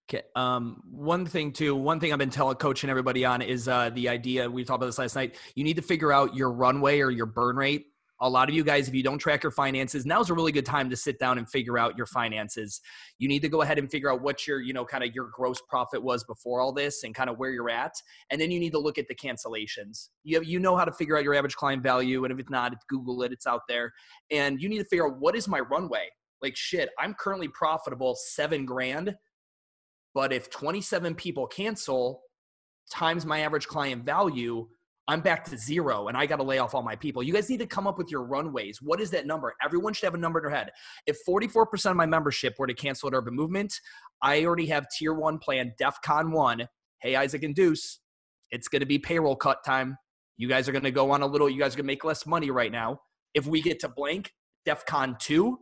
Okay. Um, one thing too, one thing I've been telling coaching everybody on is uh, the idea we talked about this last night. You need to figure out your runway or your burn rate a lot of you guys, if you don't track your finances, now's a really good time to sit down and figure out your finances. You need to go ahead and figure out what your, you know, kind of your gross profit was before all this and kind of where you're at. And then you need to look at the cancellations. You, have, you know how to figure out your average client value. And if it's not, Google it, it's out there. And you need to figure out what is my runway? Like, shit, I'm currently profitable seven grand. But if 27 people cancel times my average client value, I'm back to zero and I got to lay off all my people. You guys need to come up with your runways. What is that number? Everyone should have a number in their head. If 44% of my membership were to cancel at Urban Movement, I already have tier one plan, DEF CON one. Hey, Isaac and Deuce, it's going to be payroll cut time. You guys are going to go on a little, you guys are going to make less money right now. If we get to blank, DEF CON two,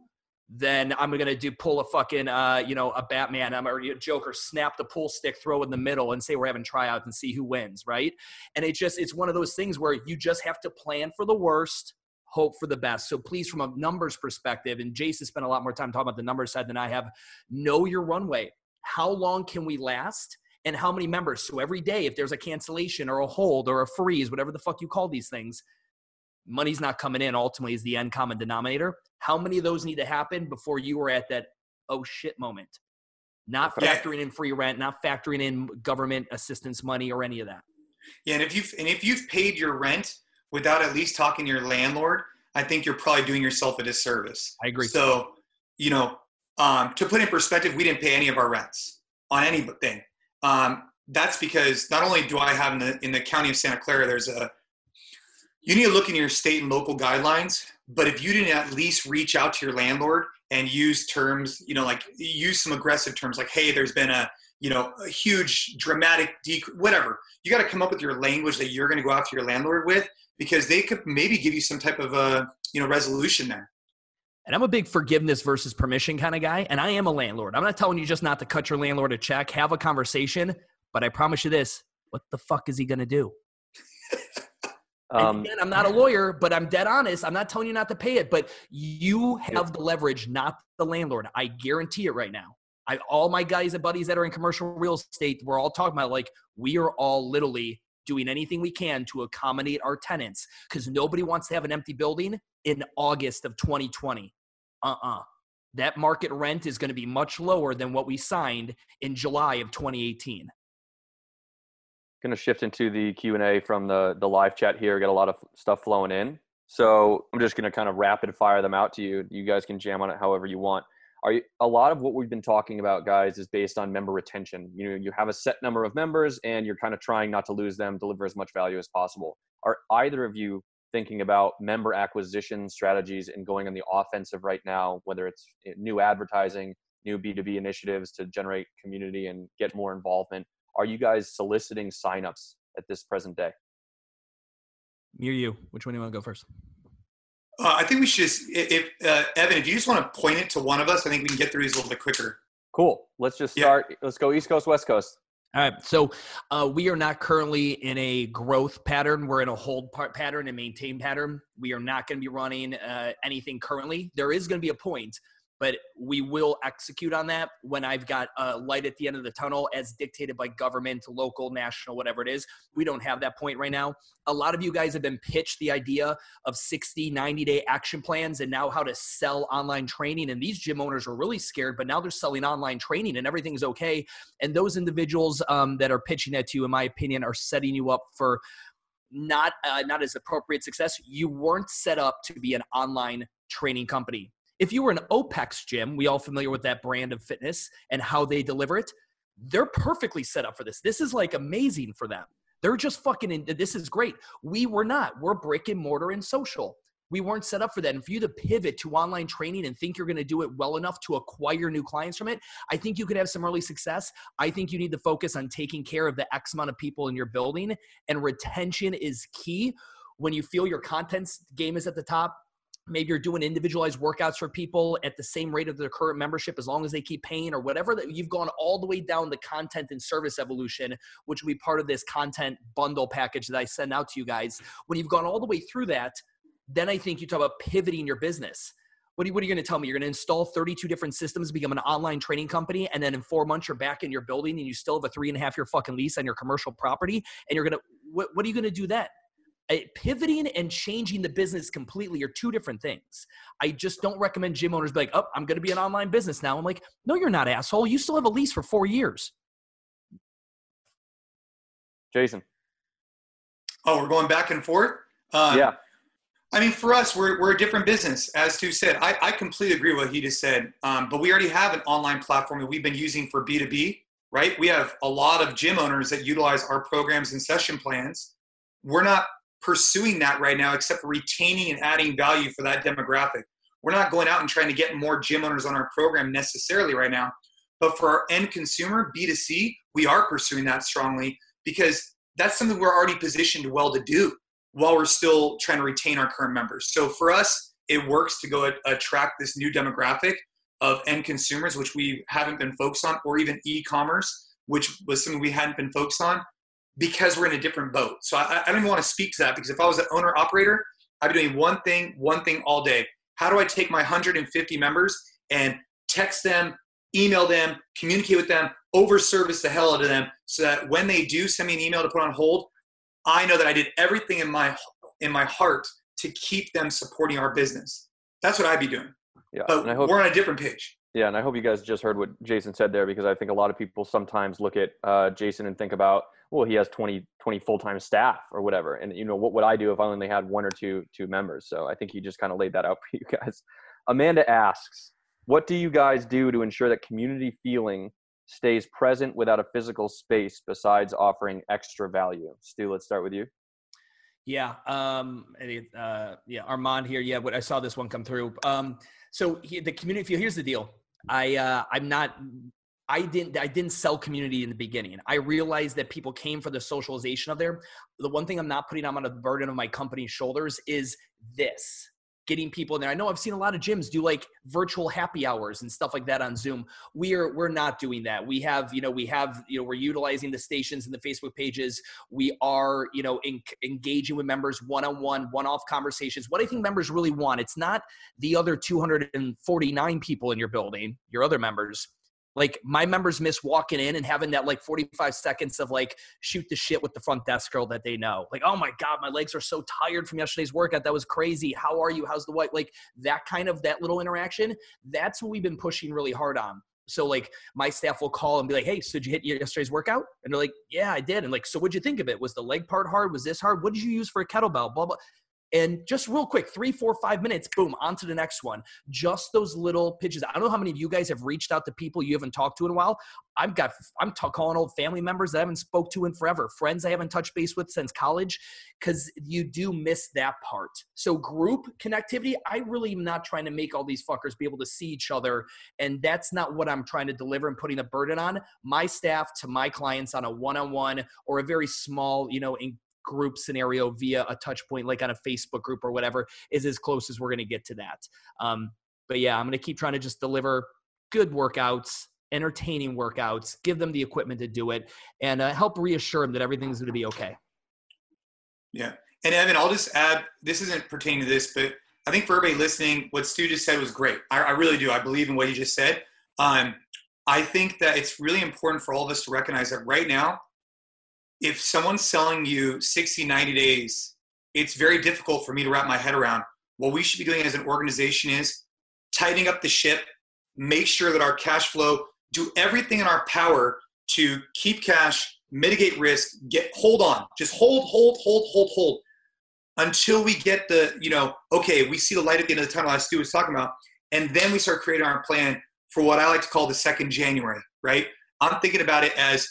then I'm gonna do pull a fucking uh, you know a Batman, I'm a Joker, snap the pool stick, throw in the middle, and say we're having tryouts and see who wins, right? And it just it's one of those things where you just have to plan for the worst, hope for the best. So please, from a numbers perspective, and Jason spent a lot more time talking about the numbers side than I have. Know your runway. How long can we last? And how many members? So every day, if there's a cancellation or a hold or a freeze, whatever the fuck you call these things, money's not coming in ultimately is the end common denominator. How many of those need to happen before you are at that oh shit moment? Not factoring in free rent, not factoring in government assistance money or any of that. Yeah, and if you've and if you've paid your rent without at least talking to your landlord, I think you're probably doing yourself a disservice. I agree. So, you know, um, to put in perspective, we didn't pay any of our rents on anything. Um, that's because not only do I have in the in the county of Santa Clara, there's a you need to look in your state and local guidelines. But if you didn't at least reach out to your landlord and use terms, you know, like use some aggressive terms like, hey, there's been a, you know, a huge dramatic decrease, whatever. You got to come up with your language that you're going to go after your landlord with because they could maybe give you some type of a, you know, resolution there. And I'm a big forgiveness versus permission kind of guy. And I am a landlord. I'm not telling you just not to cut your landlord a check, have a conversation. But I promise you this what the fuck is he going to do? Um, again, I'm not a lawyer, but I'm dead honest. I'm not telling you not to pay it, but you have the leverage, not the landlord. I guarantee it right now. I all my guys and buddies that are in commercial real estate, we're all talking about like we are all literally doing anything we can to accommodate our tenants because nobody wants to have an empty building in August of 2020. Uh-uh. That market rent is going to be much lower than what we signed in July of 2018 going to shift into the q&a from the, the live chat here get a lot of stuff flowing in. So i'm just going to kind of rapid fire them out to you. You guys can jam on it however you want. Are you, a lot of what we've been talking about guys is based on member retention. You know you have a set number of members and you're kind of trying not to lose them deliver as much value as possible. Are either of you thinking about member acquisition strategies and going on the offensive right now whether it's eh, new advertising new b2b initiatives to generate community and get more involvement are you guys soliciting signups at this present day? Me or you? Which one do you want to go first? Uh, I think we should just, if uh, Evan, if you just want to point it to one of us, I think we can get through these a little bit quicker. Cool. Let's just start. Yeah. Let's go East Coast, West Coast. All right. So uh, we are not currently in a growth pattern. We're in a hold part pattern and maintain pattern. We are not going to be running uh, anything currently. There is going to be a point but we will execute on that when I've got a light at the end of the tunnel as dictated by government, local, national, whatever it is. We don't have that point right now. A lot of you guys have been pitched the idea of 60, 90 day action plans and now how to sell online training. And these gym owners are really scared, but now they're selling online training and everything's okay. And those individuals um, that are pitching that to you, in my opinion, are setting you up for not uh, not as appropriate success. You weren't set up to be an online training company. If you were an OPEX gym, we all familiar with that brand of fitness and how they deliver it, they're perfectly set up for this. This is like amazing for them. They're just fucking, in, this is great. We were not. We're brick and mortar and social. We weren't set up for that. And for you to pivot to online training and think you're going to do it well enough to acquire new clients from it, I think you could have some early success. I think you need to focus on taking care of the X amount of people in your building, and retention is key. When you feel your content game is at the top, maybe you're doing individualized workouts for people at the same rate of their current membership as long as they keep paying or whatever that you've gone all the way down the content and service evolution which will be part of this content bundle package that i send out to you guys when you've gone all the way through that then i think you talk about pivoting your business what are, you, you going to tell me? You're going to install 32 different systems, become an online training company, and then in four months you're back in your building and you still have a three and a half year fucking lease on your commercial property, and you're going to what, what are you going to do then? Pivoting and changing the business completely are two different things. I just don't recommend gym owners be like, oh, I'm going to be an online business now. I'm like, no, you're not, asshole. You still have a lease for four years. Jason. Oh, we're going back and forth? Um, yeah. I mean, for us, we're, we're a different business. As Stu said, I, I completely agree with what he just said. Um, but we already have an online platform that we've been using for B2B, right? We have a lot of gym owners that utilize our programs and session plans we're not pursuing that right now except for retaining and adding value for that demographic. We're not going out and trying to get more gym owners on our program necessarily right now. But for our end consumer, B2C, we are pursuing that strongly because that's something we're already positioned well to do while we're still trying to retain our current members. So for us, it works to go attract this new demographic of end consumers, which we haven't been focused on, or even e-commerce, which was something we hadn't been focused on because we're in a different boat. So I, I don't even want to speak to that because if I was an owner operator, I'd be doing one thing, one thing all day. How do I take my 150 members and text them, email them, communicate with them, over service the hell out of them so that when they do send me an email to put on hold, I know that I did everything in my in my heart to keep them supporting our business. That's what I'd be doing. Yeah, but we're on a different page. Yeah, and I hope you guys just heard what Jason said there because I think a lot of people sometimes look at uh, Jason and think about, well, he has 20, 20 full-time staff or whatever. And you know, what would I do if I only had one or two two members? So I think he just kind of laid that out for you guys. Amanda asks, what do you guys do to ensure that community feeling stays present without a physical space besides offering extra value? Stu, let's start with you. Yeah, um, uh, yeah, Armand here. Yeah, what I saw this one come through. Um, so he, the community feel. Here's the deal. I uh, I'm not. I didn't. I didn't sell community in the beginning. I realized that people came for the socialization of there. The one thing I'm not putting on the burden of my company's shoulders is this getting people in there. I know I've seen a lot of gyms do like virtual happy hours and stuff like that on Zoom. We are we're not doing that. We have, you know, we have, you know, we're utilizing the stations and the Facebook pages. We are, you know, in, engaging with members one-on-one, one-off conversations. What I think members really want, it's not the other 249 people in your building, your other members like my members miss walking in and having that like 45 seconds of like shoot the shit with the front desk girl that they know. Like, oh my God, my legs are so tired from yesterday's workout. That was crazy. How are you? How's the white? Like that kind of that little interaction. That's what we've been pushing really hard on. So like my staff will call and be like, "Hey, so did you hit yesterday's workout?" And they're like, "Yeah, I did." And like, "So what'd you think of it? Was the leg part hard? Was this hard? What did you use for a kettlebell?" Blah blah and just real quick three four five minutes boom on to the next one. Just those little pitches. I don't know how many of you guys have reached out to people you haven't talked to in a while. I've got i'm t- calling old family members that i haven't spoke to in forever friends i haven't touched base with since college because you do miss that part. So group connectivity i really am not trying to make all these fuckers be able to see each other and that's not what i'm trying to deliver and putting a burden on. My staff to my clients on a one-on-one or a very small you know in group scenario via a touch point like on a facebook group or whatever is as close as we're going to get to that. Um, but yeah i'm going to keep trying to just deliver good workouts entertaining workouts give them the equipment to do it and uh, help reassure them that everything's going to be okay. Yeah. And evan i'll just add this isn't pertaining to this but i think for everybody listening what stu just said was great. I, I really do. I believe in what he just said. Um, i think that it's really important for all of us to recognize that right now if someone's selling you 60, 90 days, it's very difficult for me to wrap my head around. What we should be doing as an organization is tightening up the ship, make sure that our cash flow, do everything in our power to keep cash, mitigate risk, get hold on, just hold, hold, hold, hold, hold until we get the, you know, okay, we see the light at the end of the tunnel, as Stu was talking about, and then we start creating our plan for what I like to call the second January, right? I'm thinking about it as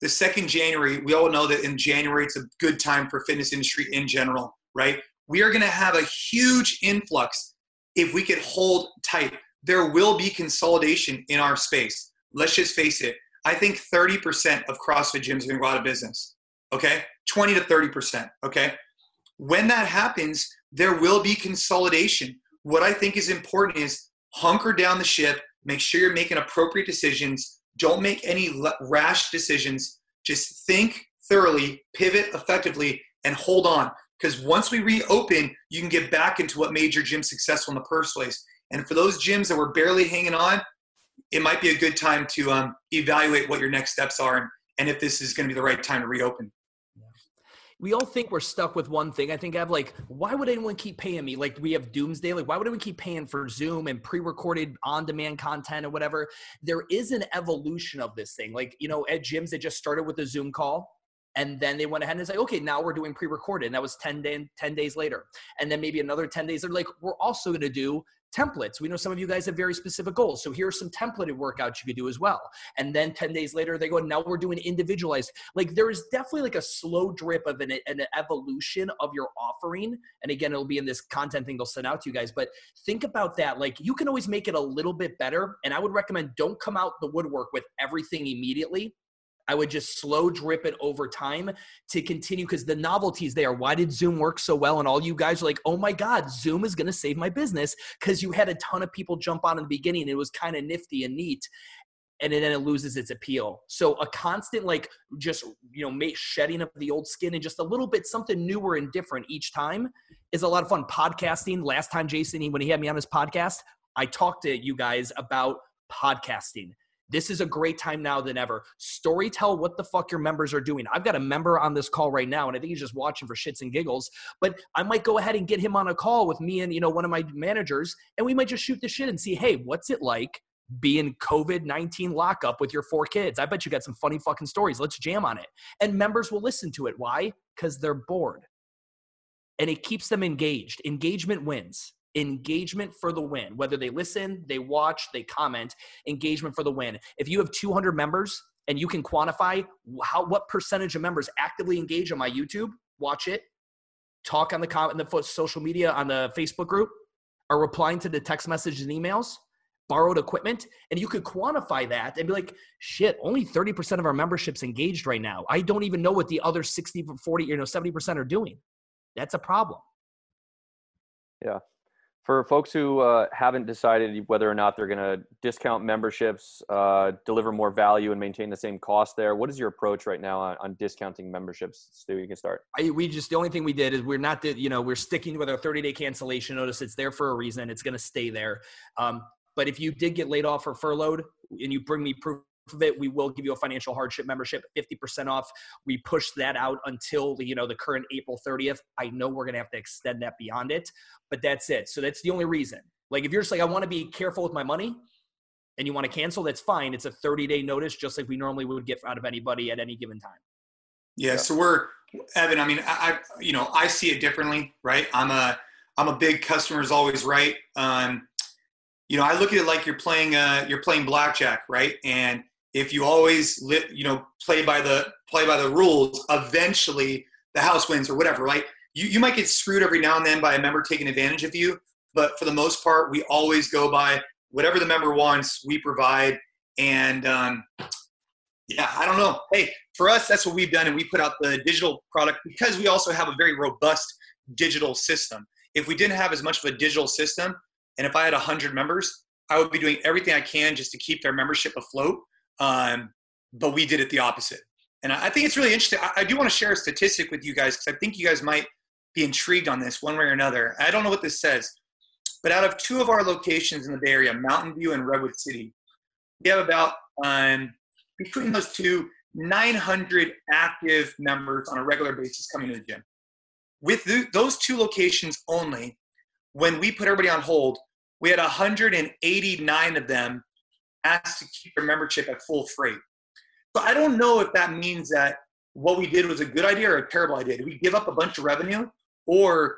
the second January, we all know that in January it's a good time for fitness industry in general, right? We are going to have a huge influx if we could hold tight. There will be consolidation in our space. Let's just face it. I think 30% of CrossFit gyms are going to go out of business. Okay, 20 to 30%. Okay, when that happens, there will be consolidation. What I think is important is hunker down the ship, make sure you're making appropriate decisions, don't make any rash decisions. Just think thoroughly, pivot effectively, and hold on. Because once we reopen, you can get back into what made your gym successful in the first place. And for those gyms that were barely hanging on, it might be a good time to um, evaluate what your next steps are and, and if this is going to be the right time to reopen we all think we're stuck with one thing. I think I have like, why would anyone keep paying me? Like we have Doomsday. Like why would we keep paying for Zoom and pre-recorded on-demand content or whatever? There is an evolution of this thing. Like you know, at gyms that just started with a Zoom call. And then they went ahead and said, okay, now we're doing pre-recorded. And that was 10, day, 10 days later. And then maybe another 10 days, they're like, we're also going to do templates. We know some of you guys have very specific goals. So here are some templated workouts you could do as well. And then 10 days later, they go, now we're doing individualized. Like there is definitely like a slow drip of an, an evolution of your offering. And again, it'll be in this content thing they'll send out to you guys. But think about that. Like you can always make it a little bit better. And I would recommend don't come out the woodwork with everything immediately I would just slow drip it over time to continue because the novelty is there. Why did Zoom work so well? And all you guys are like, oh my God, Zoom is going to save my business because you had a ton of people jump on in the beginning. It was kind of nifty and neat. And then it loses its appeal. So a constant, like, just, you know, shedding of the old skin and just a little bit something newer and different each time is a lot of fun. Podcasting. Last time, Jason, when he had me on his podcast, I talked to you guys about podcasting this is a great time now than ever. Story tell what the fuck your members are doing. I've got a member on this call right now, and I think he's just watching for shits and giggles. But I might go ahead and get him on a call with me and you know one of my managers, and we might just shoot the shit and see, hey, what's it like being COVID 19 lockup with your four kids. I bet you got some funny fucking stories. Let's jam on it. And members will listen to it. Why? Because they're bored. And it keeps them engaged. Engagement wins engagement for the win. Whether they listen, they watch, they comment, engagement for the win. If you have 200 members and you can quantify how what percentage of members actively engage on my YouTube, watch it, talk on the comment, in the social media on the Facebook group, are replying to the text messages and emails, borrowed equipment, and you could quantify that and be like, shit, only 30% of our memberships engaged right now. I don't even know what the other 60, 40, you know, 70% are doing. That's a problem. Yeah for folks who uh, haven't decided whether or not they're going to discount memberships, uh, deliver more value, and maintain the same cost there, what is your approach right now on, on discounting memberships? Stu, you can start. I, we just the only thing we did is we're not, you know, we're sticking with our 30 day cancellation notice. It's there for a reason. It's going to stay there. Um, but if you did get laid off or furloughed and you bring me proof of it, we will give you a financial hardship membership, 50% off. We push that out until you know the current April 30th. I know we're gonna have to extend that beyond it, but that's it. So that's the only reason. Like if you're just like, I want to be careful with my money and you want to cancel, that's fine. It's a 30 day notice, just like we normally would get out of anybody at any given time. Yeah, yeah. So we're Evan. I mean, I, I, you know I see it differently, right? I'm a I'm a big customer is always right. Um, you know, I look at it like you're playing uh, you're playing blackjack, right? And if you always lit, you know play by the play by the rules, eventually the house wins or whatever, right? You you might get screwed every now and then by a member taking advantage of you, but for the most part, we always go by whatever the member wants. We provide, and um, yeah, I don't know. Hey, for us, that's what we've done, and we put out the digital product because we also have a very robust digital system. If we didn't have as much of a digital system, and if I had 100 members, I would be doing everything I can just to keep their membership afloat. Um, but we did it the opposite. And I think it's really interesting. I, I do want to share a statistic with you guys because I think you guys might be intrigued on this one way or another. I don't know what this says, but out of two of our locations in the Bay Area, Mountain View and Redwood City, we have about um, between those two 900 active members on a regular basis coming to the gym. With the, those two locations only, when we put everybody on hold, we had 189 of them asked to keep their membership at full freight. So I don't know if that means that what we did was a good idea or a terrible idea. Did we give up a bunch of revenue, or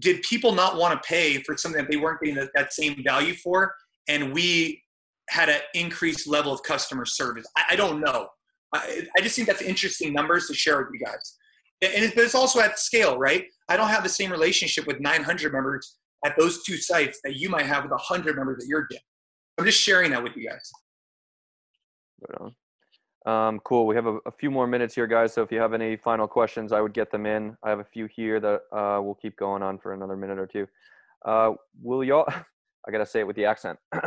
did people not want to pay for something that they weren't getting that, that same value for, and we had an increased level of customer service? I, I don't know. I, I, just think that's interesting numbers to share with you guys. And it, but it's also at scale, right? I don't have the same relationship with 900 members at those two sites that you might have with 100 members at your gym. I'm just sharing that with you guys. Right. Um, cool. We have a, a, few more minutes here, guys. So if you have any final questions, I would get them in. I have a few here that uh, we'll keep going on for another minute or two. Uh, will y'all? I gotta say it with the accent.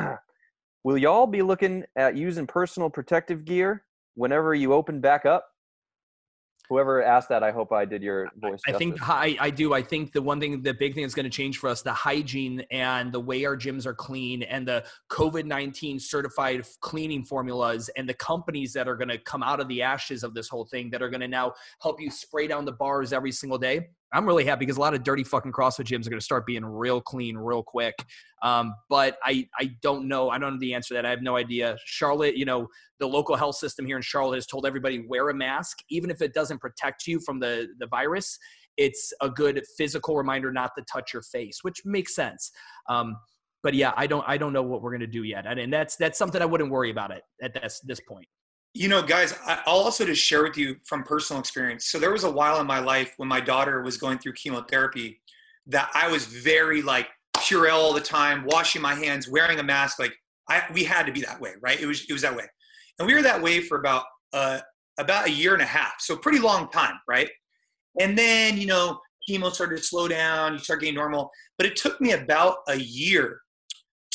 will y'all be looking at using personal protective gear whenever you open back up? Whoever asked that, I hope I did your voice. I think I, I do. I think the one thing, the big thing that's going to change for us, the hygiene and the way our gyms are clean and the COVID 19 certified cleaning formulas and the companies that are going to come out of the ashes of this whole thing that are going to now help you spray down the bars every single day. I'm really happy because a lot of dirty fucking CrossFit gyms are going to start being real clean real quick. Um, but I, I don't know. I don't know the answer to that. I have no idea. Charlotte, you know, the local health system here in Charlotte has told everybody wear a mask, even if it doesn't protect you from the, the virus. It's a good physical reminder not to touch your face, which makes sense. Um, but yeah, I don't I don't know what we're gonna do yet, and that's that's something I wouldn't worry about it at this this point. You know, guys, I'll also just share with you from personal experience. So there was a while in my life when my daughter was going through chemotherapy that I was very like Purell all the time, washing my hands, wearing a mask. Like I, we had to be that way, right? It was it was that way, and we were that way for about uh, about a year and a half, so pretty long time, right? And then you know, chemo started to slow down, you start getting normal, but it took me about a year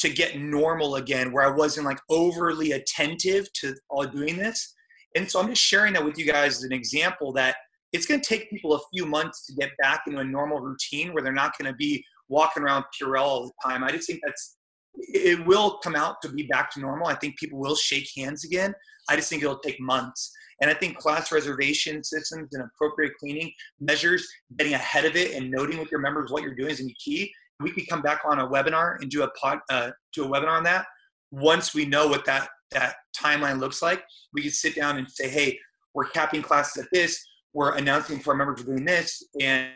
to get normal again, where I wasn't like overly attentive to all doing this. And so I'm just sharing that with you guys as an example that it's going to take people a few months to get back into a normal routine where they're not going to be walking around Purell all the time. I just think that's it will come out to be back to normal. I think people will shake hands again. I just think it'll take months. And I think class reservation systems and appropriate cleaning measures, getting ahead of it and noting with your members what you're doing is going to be key. We could come back on a webinar and do a pod, uh, do a webinar on that. Once we know what that that timeline looks like, we could sit down and say, hey, we're capping classes at this. We're announcing to our members we're doing this and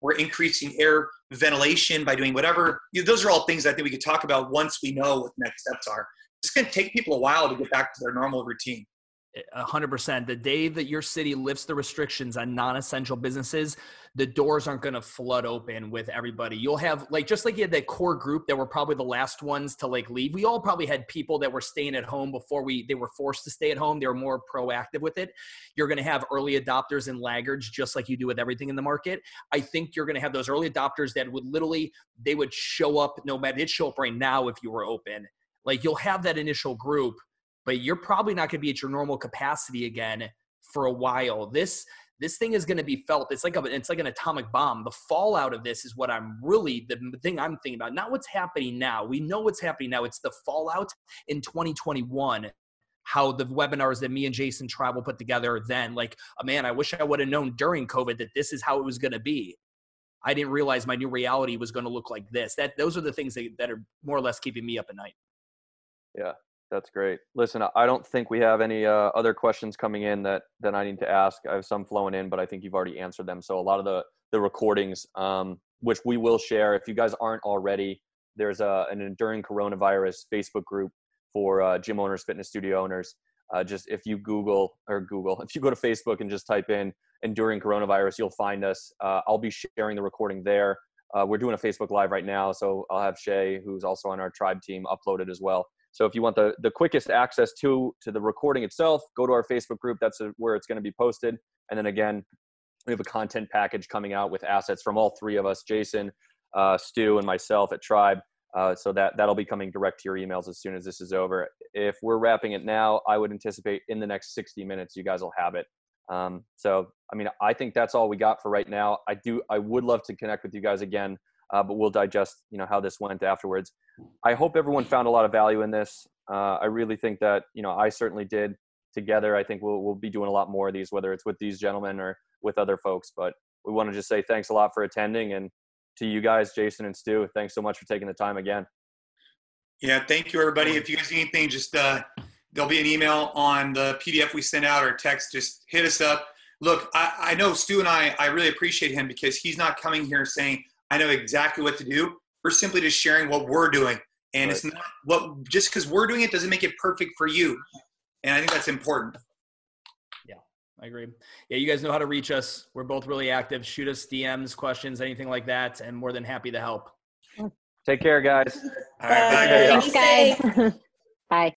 we're increasing air ventilation by doing whatever. You know, those are all things i think we could talk about once we know what the next steps are. It's going to take people a while to get back to their normal routine 100% the day that your city lifts the restrictions on non-essential businesses the doors aren't going to flood open with everybody. You'll have like just like you had that core group that were probably the last ones to like leave we all probably had people that were staying at home before we they were forced to stay at home they were more proactive with it. You're going to have early adopters and laggards just like you do with everything in the market. I think you're going to have those early adopters that would literally they would show up no matter they'd show up right now if you were open. Like you'll have that initial group but you're probably not going to be at your normal capacity again for a while. This this thing is going to be felt. It's like a, it's like an atomic bomb. The fallout of this is what I'm really the thing I'm thinking about. Not what's happening now. We know what's happening now. It's the fallout in 2021 how the webinars that me and Jason Tribe put together then, like, oh, man, I wish I would have known during COVID that this is how it was going to be. I didn't realize my new reality was going to look like this. That those are the things that, that are more or less keeping me up at night. Yeah, that's great. Listen, I don't think we have any uh, other questions coming in that that I need to ask. I have some flowing in, but I think you've already answered them. So a lot of the the recordings, um, which we will share, if you guys aren't already, there's a, an enduring coronavirus Facebook group for uh, gym owners, fitness studio owners. Uh, just if you Google or Google, if you go to Facebook and just type in enduring coronavirus, you'll find us. Uh, I'll be sharing the recording there. Uh, we're doing a Facebook Live right now, so I'll have Shay, who's also on our tribe team, upload it as well. So if you want the, the quickest access to, to the recording itself, go to our Facebook group. That's where it's going to be posted. And then again, we have a content package coming out with assets from all three of us, Jason, uh, Stu, and myself at Tribe. Uh, so that that'll be coming direct to your emails as soon as this is over. If we're wrapping it now, I would anticipate in the next 60 minutes you guys will have it. Um, so I mean, I think that's all we got for right now. I do I would love to connect with you guys again uh, but we'll digest you know how this went afterwards. I hope everyone found a lot of value in this. Uh, I really think that you know I certainly did. Together, I think we'll we'll be doing a lot more of these, whether it's with these gentlemen or with other folks. But we want to just say thanks a lot for attending, and to you guys, Jason and Stu, thanks so much for taking the time again. Yeah, thank you, everybody. If you guys need anything, just uh, there'll be an email on the PDF we send out or text. Just hit us up. Look, I, I know Stu and I, I really appreciate him because he's not coming here saying, I know exactly what to do. We're simply just sharing what we're doing. And right. it's not what just because we're doing it doesn't make it perfect for you. And I think that's important. Yeah, I agree. Yeah, you guys know how to reach us. We're both really active. Shoot us DMs, questions, anything like that, and more than happy to help. Take care, guys. All right. Bye. Thanks, guys. Bye.